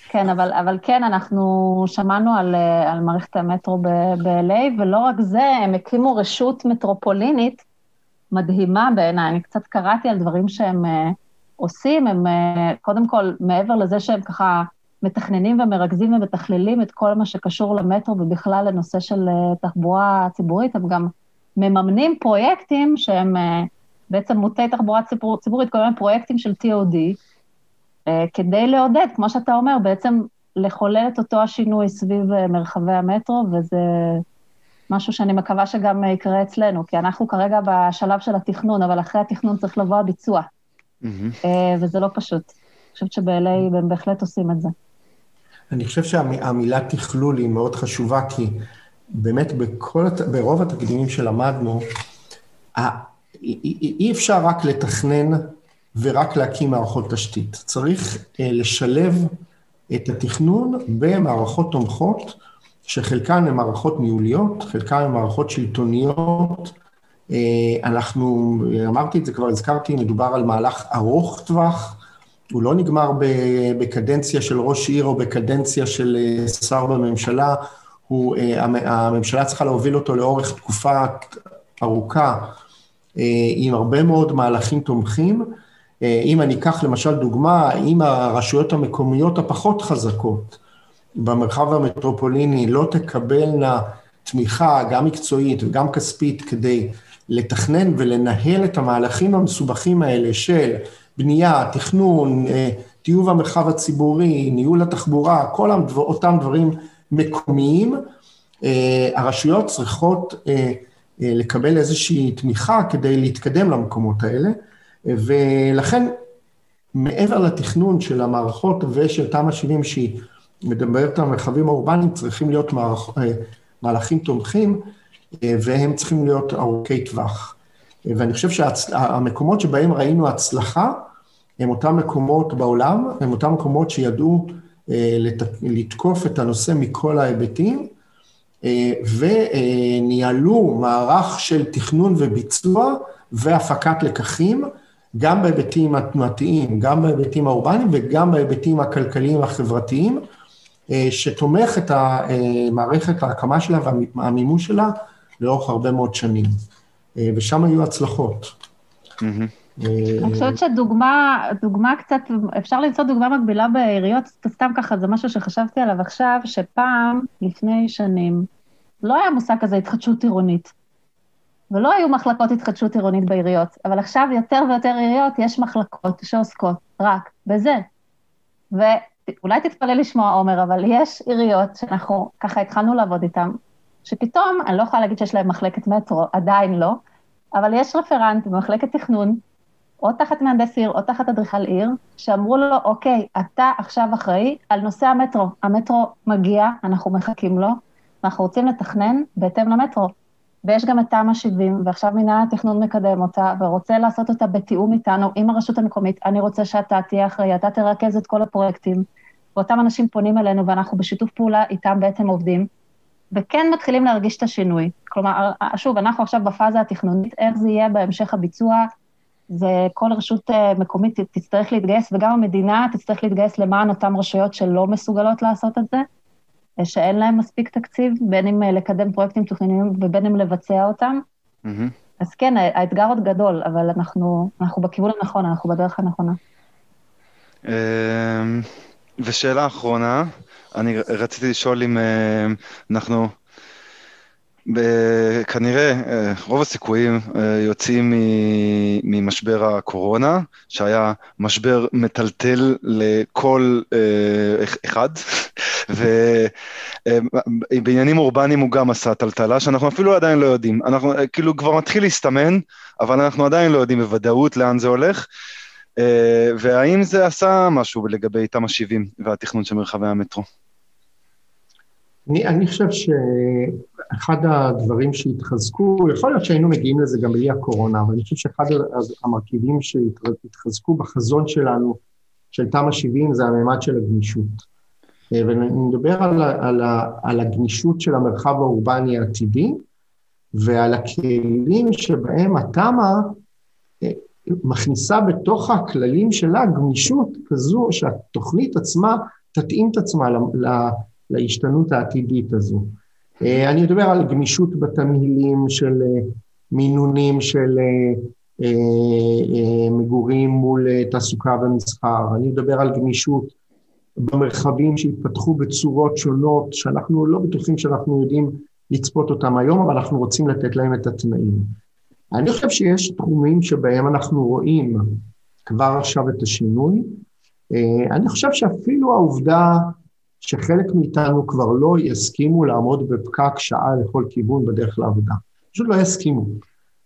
[SPEAKER 1] כן, אבל, אבל כן, אנחנו שמענו על, אה, על מערכת המטרו ב-LA, ולא רק זה, הם הקימו רשות מטרופולינית מדהימה בעיניי. אני קצת קראתי על דברים שהם uh, עושים, הם uh, קודם כל, מעבר לזה שהם ככה מתכננים ומרכזים ומתכללים את כל מה שקשור למטרו ובכלל לנושא של uh, תחבורה ציבורית, הם גם מממנים פרויקטים שהם אה, בעצם מוטי תחבורה ציבור, ציבורית, כל מיני פרויקטים של TOD, כדי לעודד, כמו שאתה אומר, בעצם לחולל את אותו השינוי סביב אה, מרחבי המטרו, וזה משהו שאני מקווה שגם יקרה אצלנו, כי אנחנו כרגע בשלב של התכנון, אבל אחרי התכנון צריך לבוא הביצוע, mm-hmm. וזה לא פשוט. אני חושבת שב-LA הם בהחלט עושים את זה.
[SPEAKER 2] אני חושב שהמילה תכלול היא מאוד חשובה, כי באמת בכל, ברוב התקדימים שלמדנו, אי אפשר רק לתכנן ורק להקים מערכות תשתית. צריך אה, לשלב את התכנון במערכות תומכות, שחלקן הן מערכות ניהוליות, חלקן הן מערכות שלטוניות. אה, אנחנו, אמרתי את זה, כבר הזכרתי, מדובר על מהלך ארוך טווח, הוא לא נגמר בקדנציה של ראש עיר או בקדנציה של אה, שר בממשלה, הוא, הממשלה צריכה להוביל אותו לאורך תקופה ארוכה, עם הרבה מאוד מהלכים תומכים. אה, אם אני אקח למשל דוגמה, אם הרשויות המקומיות הפחות חזקות במרחב המטרופוליני לא תקבלנה תמיכה, גם מקצועית וגם כספית, כדי לתכנן ולנהל את המהלכים המסובכים האלה של בנייה, תכנון, טיוב המרחב הציבורי, ניהול התחבורה, כל אותם דברים מקומיים, אה, הרשויות צריכות אה, אה, לקבל איזושהי תמיכה כדי להתקדם למקומות האלה, ולכן מעבר לתכנון של המערכות ושל תמ"א 70 שהיא מדברת על המרחבים האורבניים, צריכים להיות מערכ... מהלכים תומכים, והם צריכים להיות ארוכי טווח. ואני חושב שהמקומות שבהם ראינו הצלחה, הם אותם מקומות בעולם, הם אותם מקומות שידעו לתקוף את הנושא מכל ההיבטים, אה, וניהלו מערך של תכנון וביצוע והפקת לקחים, גם בהיבטים התנועתיים, גם בהיבטים האורבניים וגם בהיבטים הכלכליים החברתיים, אה, שתומך את המערכת ההקמה שלה והמימוש שלה לאורך הרבה מאוד שנים. אה, ושם היו הצלחות.
[SPEAKER 1] אני חושבת שדוגמה, דוגמה קצת, אפשר למצוא דוגמה מקבילה בעיריות, סתם ככה, זה משהו שחשבתי עליו עכשיו, שפעם, לפני שנים, לא היה מושג כזה התחדשות עירונית. ולא היו מחלקות התחדשות עירונית בעיריות, אבל עכשיו יותר ויותר עיריות יש מחלקות שעוסקות רק בזה. ואולי תתפלא לשמוע, עומר, אבל יש עיריות שאנחנו ככה התחלנו לעבוד איתן, שפתאום, אני לא יכולה להגיד שיש להם מחלקת מטרו, עדיין לא, אבל יש רפרנט במחלקת תכנון, או תחת מהנדס עיר או תחת אדריכל עיר, שאמרו לו, אוקיי, אתה עכשיו אחראי על נושא המטרו. המטרו מגיע, אנחנו מחכים לו, ואנחנו רוצים לתכנן בהתאם למטרו. ויש גם את תמ"א 70, ועכשיו מנהל התכנון מקדם אותה, ורוצה לעשות אותה בתיאום איתנו, עם הרשות המקומית. אני רוצה שאתה תהיה אחראי, אתה תרכז את כל הפרויקטים. ואותם אנשים פונים אלינו, ואנחנו בשיתוף פעולה איתם בעצם עובדים, וכן מתחילים להרגיש את השינוי. כלומר, שוב, אנחנו עכשיו בפאזה התכנונית, איך זה יהיה בהמשך הביצוע, וכל רשות אה, מקומית תצטרך להתגייס, וגם המדינה תצטרך להתגייס למען אותן רשויות שלא מסוגלות לעשות את זה. שאין להם מספיק תקציב, בין אם אה, לקדם פרויקטים תוכניים ובין אם לבצע אותם. Mm-hmm. אז כן, האתגר עוד גדול, אבל אנחנו, אנחנו בכיוון הנכון, אנחנו בדרך הנכונה.
[SPEAKER 3] אמ, ושאלה אחרונה, אני רציתי לשאול אם אה, אנחנו... כנראה אה, רוב הסיכויים אה, יוצאים ממשבר הקורונה, שהיה משבר מטלטל לכל אה, אחד, ובעניינים אורבניים הוא גם עשה טלטלה, שאנחנו אפילו עדיין לא יודעים. אנחנו כאילו כבר מתחיל להסתמן, אבל אנחנו עדיין לא יודעים בוודאות לאן זה הולך. והאם זה עשה משהו לגבי תמ"א 70 והתכנון של מרחבי המטרו?
[SPEAKER 2] אני, אני חושב שאחד הדברים שהתחזקו, יכול להיות שהיינו מגיעים לזה גם בלי הקורונה, אבל אני חושב שאחד המרכיבים שהתחזקו בחזון שלנו, של תמ"א 70, זה הממד של הגמישות. ואני מדבר על, על, על הגמישות של המרחב האורבני העתידי, ועל הכלים שבהם התמ"א אה, מכניסה בתוך הכללים שלה גמישות כזו שהתוכנית עצמה תתאים את עצמה להשתנות העתידית הזו. אה, אני מדבר על גמישות בתמהילים של אה, מינונים של אה, מגורים מול תעסוקה ומסחר, אני מדבר על גמישות במרחבים שהתפתחו בצורות שונות, שאנחנו לא בטוחים שאנחנו יודעים לצפות אותם היום, אבל אנחנו רוצים לתת להם את התנאים. אני חושב שיש תחומים שבהם אנחנו רואים כבר עכשיו את השינוי. אני חושב שאפילו העובדה שחלק מאיתנו כבר לא יסכימו לעמוד בפקק שעה לכל כיוון בדרך לעבודה. פשוט לא יסכימו.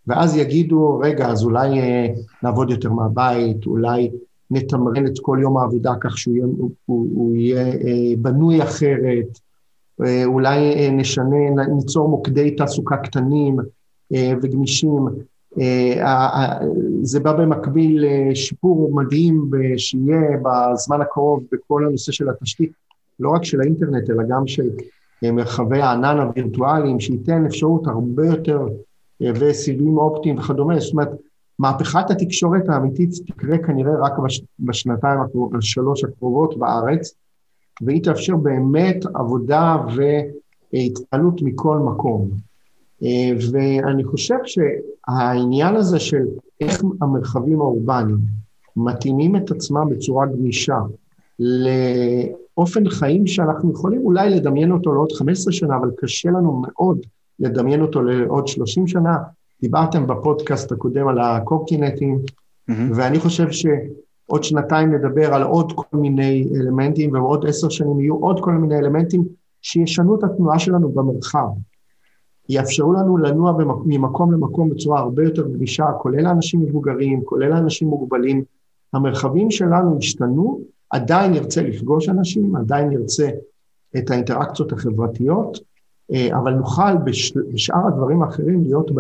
[SPEAKER 2] ואז יגידו, רגע, אז אולי אה, נעבוד יותר מהבית, אולי נתמרן את כל יום העבודה כך שהוא יהיה, הוא, הוא יהיה אה, בנוי אחרת, אה, אולי נשנה, ניצור מוקדי תעסוקה קטנים וגמישים. זה בא במקביל לשיפור מדהים שיהיה בזמן הקרוב בכל הנושא של התשתית. לא רק של האינטרנט, אלא גם של אה, מרחבי הענן הווירטואליים, שייתן אפשרות הרבה יותר אה, וסיבים אופטיים וכדומה. זאת אומרת, מהפכת התקשורת האמיתית תקרה כנראה רק בש, בשנתיים, שלוש הקרובות בארץ, והיא תאפשר באמת עבודה והתנהלות מכל מקום. אה, ואני חושב שהעניין הזה של איך המרחבים האורבניים מתאימים את עצמם בצורה גמישה אופן חיים שאנחנו יכולים אולי לדמיין אותו לעוד 15 שנה, אבל קשה לנו מאוד לדמיין אותו לעוד 30 שנה. דיברתם בפודקאסט הקודם על הקורקינטים, mm-hmm. ואני חושב עוד שנתיים נדבר על עוד כל מיני אלמנטים, ועוד עשר שנים יהיו עוד כל מיני אלמנטים שישנו את התנועה שלנו במרחב. יאפשרו לנו לנוע ממקום למקום בצורה הרבה יותר גבישה, כולל האנשים מבוגרים, כולל האנשים מוגבלים. המרחבים שלנו השתנו, עדיין נרצה לפגוש אנשים, עדיין נרצה את האינטראקציות החברתיות, אה, אבל נוכל בשאר הדברים האחרים להיות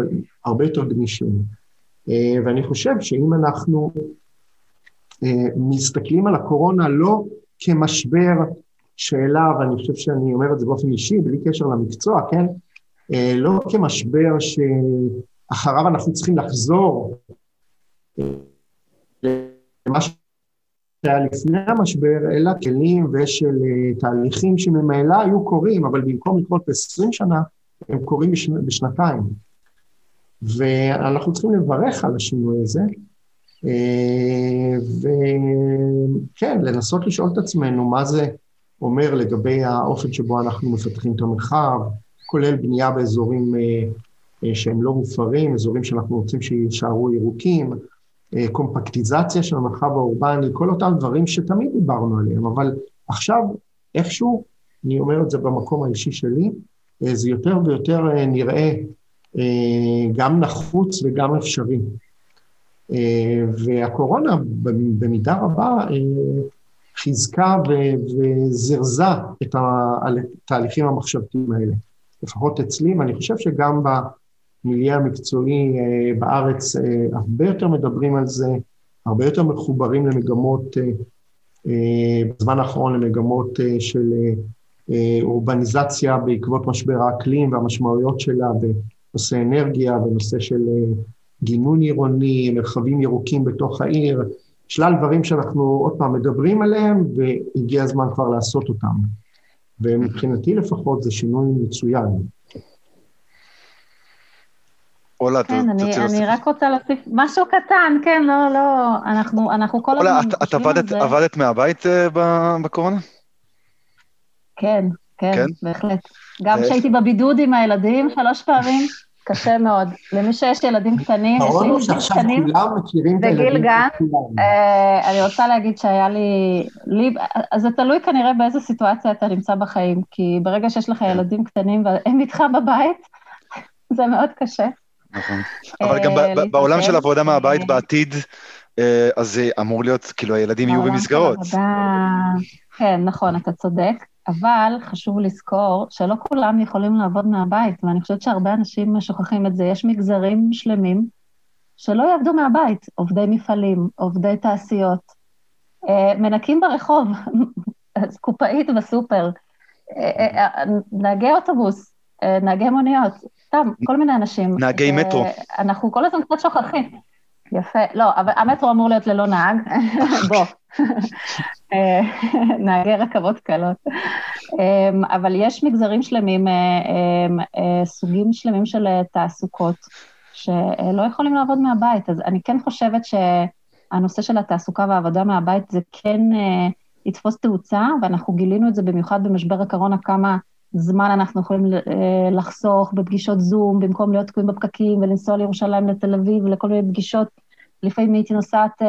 [SPEAKER 2] הרבה יותר גמישים. אה, ואני חושב שאם אנחנו אה, מסתכלים על הקורונה לא כמשבר שאלה, ואני חושב שאני אומר את זה באופן אישי, בלי קשר למקצוע, כן? לא כמשבר שאחריו אנחנו צריכים לחזור למה שהיה לפני המשבר, אלא כלים ושל תהליכים שממילא היו קורים, אבל במקום לקרות ב-20 שנה, הם קורים בשנ... בשנתיים. ואנחנו צריכים לברך על השינוי הזה, אה, וכן, לנסות לשאול את עצמנו מה זה אומר לגבי האופן שבו אנחנו מפתחים את המרחב, כולל בנייה באזורים אה, אה, שהם לא מופרים, אזורים שאנחנו רוצים שיישארו ירוקים, קומפקטיזציה של המרחב האורבני, כל אותם דברים שתמיד דיברנו עליהם, אבל עכשיו איכשהו, אני אומר את זה במקום האישי שלי, זה יותר ויותר נראה אה, גם נחוץ וגם אפשרי. אה, והקורונה במידה רבה אה, חיזקה וזרזה את התהליכים המחשבתיים האלה, לפחות אצלי, ואני חושב שגם במיליה המקצועי בארץ הרבה יותר מדברים על זה, הרבה יותר מחוברים למגמות, בזמן האחרון למגמות של אורבניזציה בעקבות משבר האקלים והמשמעויות שלה נושא אנרגיה ונושא של אה, גינון עירוני, מרחבים ירוקים בתוך העיר, שלל דברים שאנחנו עוד פעם מדברים עליהם, והגיע הזמן כבר לעשות אותם. ומבחינתי לפחות זה שינוי מצוין.
[SPEAKER 1] אולה, כן, אני, אני להוסיף. רק רוצה להוסיף משהו קטן, כן, לא, לא, אנחנו, אנחנו כל
[SPEAKER 3] הזמן... אולה, את, את עבדת, עבדת מהבית uh, בקורונה?
[SPEAKER 1] כן, כן, כן? בהחלט. גם כשהייתי בבידוד עם הילדים שלוש פעמים, קשה מאוד. למי שיש ילדים קטנים, יש לי ילדים קטנים, בגיל גן, אה, אני רוצה להגיד שהיה לי, לי, אז זה תלוי כנראה באיזה סיטואציה אתה נמצא בחיים, כי ברגע שיש לך כן. ילדים קטנים והם איתך בבית, זה מאוד קשה.
[SPEAKER 3] נכון. אבל גם אה, בעולם של עבודה מהבית בעתיד, אה, אז זה אמור להיות, כאילו הילדים יהיו במסגרות.
[SPEAKER 1] כן, נכון, אתה צודק. אבל חשוב לזכור שלא כולם יכולים לעבוד מהבית, ואני חושבת שהרבה אנשים שוכחים את זה. יש מגזרים שלמים שלא יעבדו מהבית, עובדי מפעלים, עובדי תעשיות, אה, מנקים ברחוב, קופאית בסופר, אה, אה, נהגי אוטובוס, נהגי מוניות, סתם, כל מיני אנשים.
[SPEAKER 3] נהגי מטרו.
[SPEAKER 1] אנחנו כל הזמן קצת שוכחים. יפה, לא, אבל המטרו אמור להיות ללא נהג, בוא. אה, נהגי רכבות קלות. אמ, אבל יש מגזרים שלמים, אה, אמ, אה, סוגים שלמים של תעסוקות, שלא יכולים לעבוד מהבית. אז אני כן חושבת שהנושא של התעסוקה והעבודה מהבית זה כן יתפוס תאוצה, ואנחנו גילינו את זה במיוחד במשבר הקורונה, כמה זמן אנחנו יכולים לחסוך בפגישות זום, במקום להיות תקועים בפקקים ולנסוע לירושלים, לתל אביב, לכל מיני פגישות. לפעמים הייתי נוסעת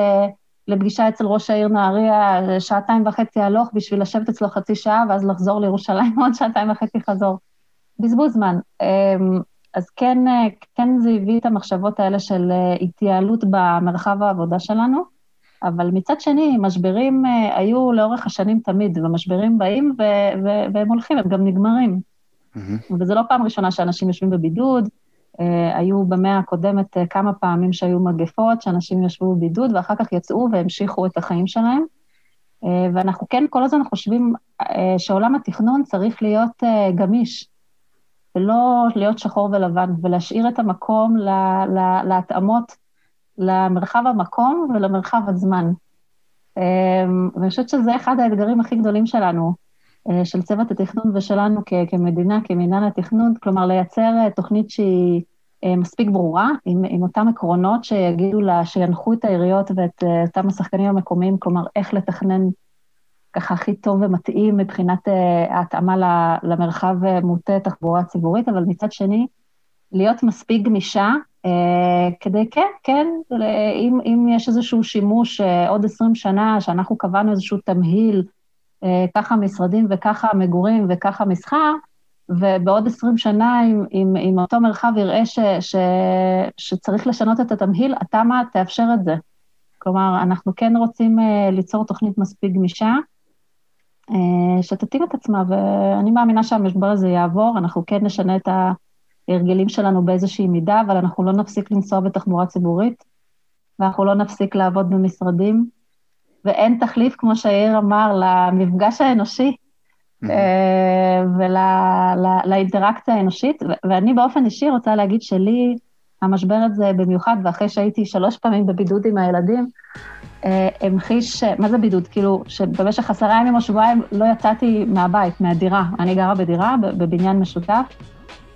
[SPEAKER 1] לפגישה אצל ראש העיר נהריה, שעתיים וחצי הלוך בשביל לשבת אצלו חצי שעה, ואז לחזור לירושלים עוד שעתיים וחצי חזור. בזבוז זמן. אז כן, כן זה הביא את המחשבות האלה של אה, התייעלות במרחב העבודה שלנו, אבל מצד שני, משברים אה, היו לאורך השנים תמיד, ומשברים באים ו- והם הולכים, הם גם נגמרים. Mm-hmm. וזו לא פעם ראשונה שאנשים יושבים בבידוד, Uh, היו במאה הקודמת uh, כמה פעמים שהיו מגפות, שאנשים ישבו בבידוד ואחר כך יצאו והמשיכו את החיים שלהם. ואנחנו כן כל הזמן חושבים שעולם התכנון צריך להיות גמיש, ולא להיות שחור ולבן, ולהשאיר את המקום לה, לה, להתאמות למרחב המקום ולמרחב הזמן. Uh, ואני חושבת שזה אחד האתגרים הכי גדולים שלנו, אה, של צוות התכנון ושלנו כ- כמדינה, כמינהל התכנון, כלומר לייצר אה, תוכנית שהיא אה, מספיק ברורה, עם, עם אותם עקרונות שיגידו לה, שינחו את העיריות ואת אותם השחקנים המקומיים, כלומר איך לתכנן ככה הכי טוב ומתאים מבחינת ההתאמה למרחב מוטה תחבורה ציבורית, אבל מצד שני, להיות מספיק גמישה כדי כן, כן, אם, אם יש איזשהו שימוש עוד 20 שנה, שאנחנו קבענו איזשהו תמהיל, ככה משרדים וככה מגורים וככה מסחר, ובעוד 20 שנה, אם, אם, אם אותו מרחב יראה ש, ש, שצריך לשנות את התמהיל, התמ"א תאפשר את זה. כלומר, אנחנו כן רוצים uh, ליצור תוכנית מספיק גמישה, uh, שתתאים את עצמה, ואני מאמינה שהמשבר הזה יעבור, אנחנו כן נשנה את ההרגלים שלנו באיזושהי מידה, אבל אנחנו לא נפסיק לנסוע בתחבורה ציבורית, ואנחנו לא נפסיק לעבוד במשרדים, ואין תחליף, כמו שיאיר אמר, למפגש האנושי. ולאינטראקציה האנושית, ואני באופן אישי רוצה להגיד שלי, המשבר הזה במיוחד, ואחרי שהייתי שלוש פעמים בבידוד עם הילדים, אה, המחיש, מה זה בידוד? כאילו, שבמשך עשרה ימים או שבועיים לא יצאתי מהבית, מהדירה. אני גרה בדירה, בבניין משותף.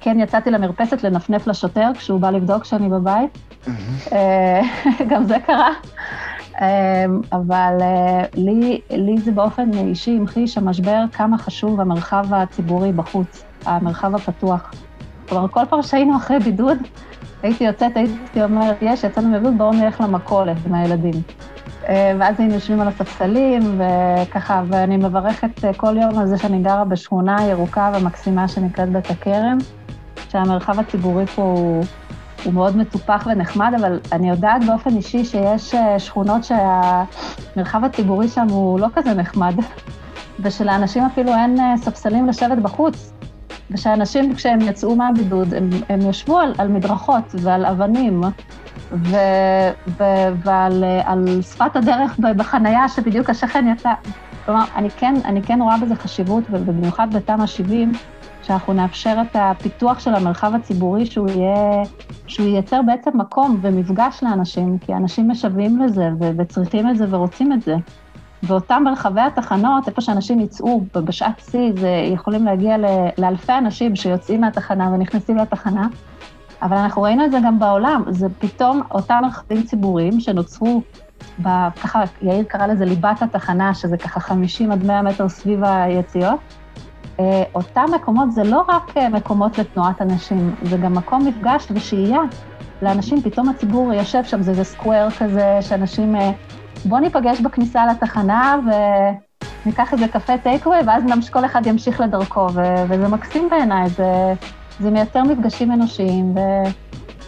[SPEAKER 1] כן, יצאתי למרפסת לנפנף לשוטר כשהוא בא לבדוק שאני בבית. אה, גם זה קרה. אמ, אבל אה, לי, לי זה באופן אישי המחיש המשבר כמה חשוב המרחב הציבורי בחוץ, המרחב הפתוח. כלומר, כל פעם שהיינו אחרי בידוד, הייתי יוצאת, הייתי אומרת, יש, יצאנו מבידוד, בואו נלך למכולת עם הילדים. אה, ואז היינו יושבים על הספסלים, וככה, ואני מברכת אה, כל יום על זה שאני גרה בשכונה ירוקה ומקסימה שנקראת בית הכרם, שהמרחב הציבורי פה הוא... הוא מאוד מטופח ונחמד, אבל אני יודעת באופן אישי שיש אה, שכונות שהמרחב הציבורי שם הוא לא כזה נחמד, ושלאנשים אפילו אין אה, ספסלים לשבת בחוץ, ושאנשים כשהם יצאו מהבידוד, הם, הם ישבו על, על מדרכות ועל אבנים, ו, ו, ועל על שפת הדרך בחנייה שבדיוק השכן יצא. כלומר, אני כן, אני כן רואה בזה חשיבות, ובמיוחד בתמ"א 70, שאנחנו נאפשר את הפיתוח של המרחב הציבורי, שהוא יהיה, שהוא ייצר בעצם מקום ומפגש לאנשים, כי אנשים משוועים לזה וצריכים את זה ורוצים את זה. ואותם מרחבי התחנות, איפה שאנשים יצאו בשעת שיא, זה יכולים להגיע לאלפי אנשים שיוצאים מהתחנה ונכנסים לתחנה, אבל אנחנו ראינו את זה גם בעולם, זה פתאום אותם מרחבים ציבוריים שנוצרו, ככה יאיר קרא לזה ליבת התחנה, שזה ככה 50 עד 100 מטר סביב היציאות, אותם מקומות זה לא רק אה, מקומות לתנועת אנשים, זה גם מקום מפגש ושהייה לאנשים, פתאום הציבור יושב שם, זה איזה סקוויר כזה, שאנשים, אה, בוא ניפגש בכניסה לתחנה וניקח איזה קפה טייקווי, ואז כל אחד ימשיך לדרכו, ו- וזה מקסים בעיניי, זה, זה מייצר מפגשים אנושיים, ו-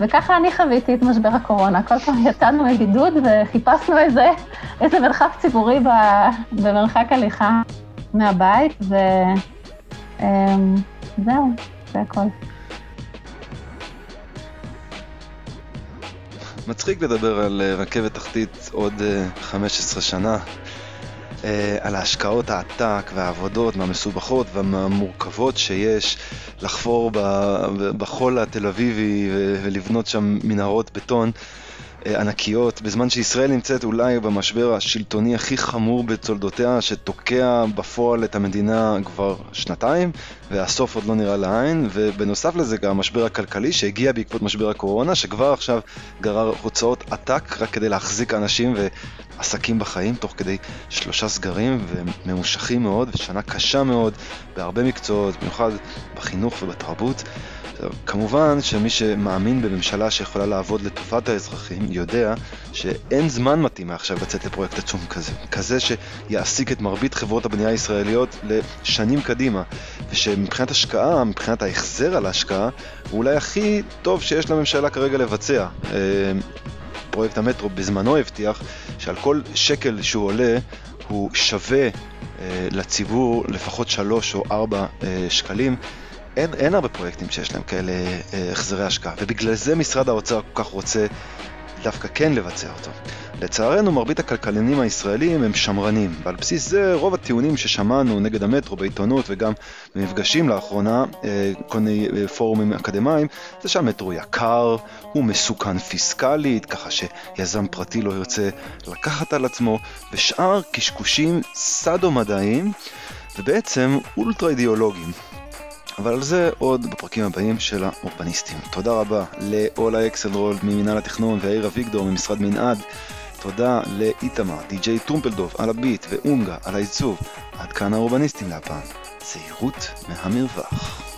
[SPEAKER 1] וככה אני חוויתי את משבר הקורונה. כל פעם יצאנו מבידוד וחיפשנו איזה, איזה מרחב ציבורי במרחק הליכה מהבית, ו... אמ, זהו, זה הכל.
[SPEAKER 3] מצחיק לדבר על אה, רכבת תחתית עוד 15 אה, שנה, אה, על ההשקעות העתק והעבודות מהמסובכות והמורכבות שיש לחפור בחול התל אביבי ולבנות שם מנהרות בטון. אה, ענקיות, בזמן שישראל נמצאת אולי במשבר השלטוני הכי חמור בתולדותיה, שתוקע בפועל את המדינה כבר שנתיים, והסוף עוד לא נראה לעין, ובנוסף לזה גם המשבר הכלכלי שהגיע בעקבות משבר הקורונה, שכבר עכשיו גרר הוצאות עתק רק כדי להחזיק אנשים ועסקים בחיים, תוך כדי שלושה סגרים וממושכים מאוד, ושנה קשה מאוד בהרבה מקצועות, במיוחד בחינוך ובתרבות. כמובן שמי שמאמין בממשלה שיכולה לעבוד לטובת האזרחים יודע שאין זמן מתאים מעכשיו לצאת לפרויקט עצום כזה, כזה שיעסיק את מרבית חברות הבנייה הישראליות לשנים קדימה, ושמבחינת השקעה, מבחינת ההחזר על ההשקעה, הוא אולי הכי טוב שיש לממשלה כרגע לבצע. אה, פרויקט המטרו בזמנו הבטיח שעל כל שקל שהוא עולה הוא שווה אה, לציבור לפחות שלוש או ארבע אה, שקלים. אין, אין הרבה פרויקטים שיש להם כאלה אה, החזרי השקעה, ובגלל זה משרד האוצר כל כך רוצה דווקא כן לבצע אותו. לצערנו, מרבית הכלכלנים הישראלים הם שמרנים, ועל בסיס זה רוב הטיעונים ששמענו נגד המטרו בעיתונות וגם במפגשים לאחרונה, אה, כל מיני אה, פורומים אקדמיים, זה שהמטרו יקר, הוא מסוכן פיסקלית, ככה שיזם פרטי לא ירצה לקחת על עצמו, ושאר קשקושים סאדו-מדעיים, ובעצם אולטרה אידיאולוגיים. אבל על זה עוד בפרקים הבאים של האורבניסטים. תודה רבה לאולה אקסלרולד ממנהל התכנון ויאיר אביגדור ממשרד מנעד. תודה לאיתמר, די.ג'יי טרומפלדוב על הביט ואונגה על העיצוב. עד כאן האורבניסטים להפעם. זהירות מהמרווח.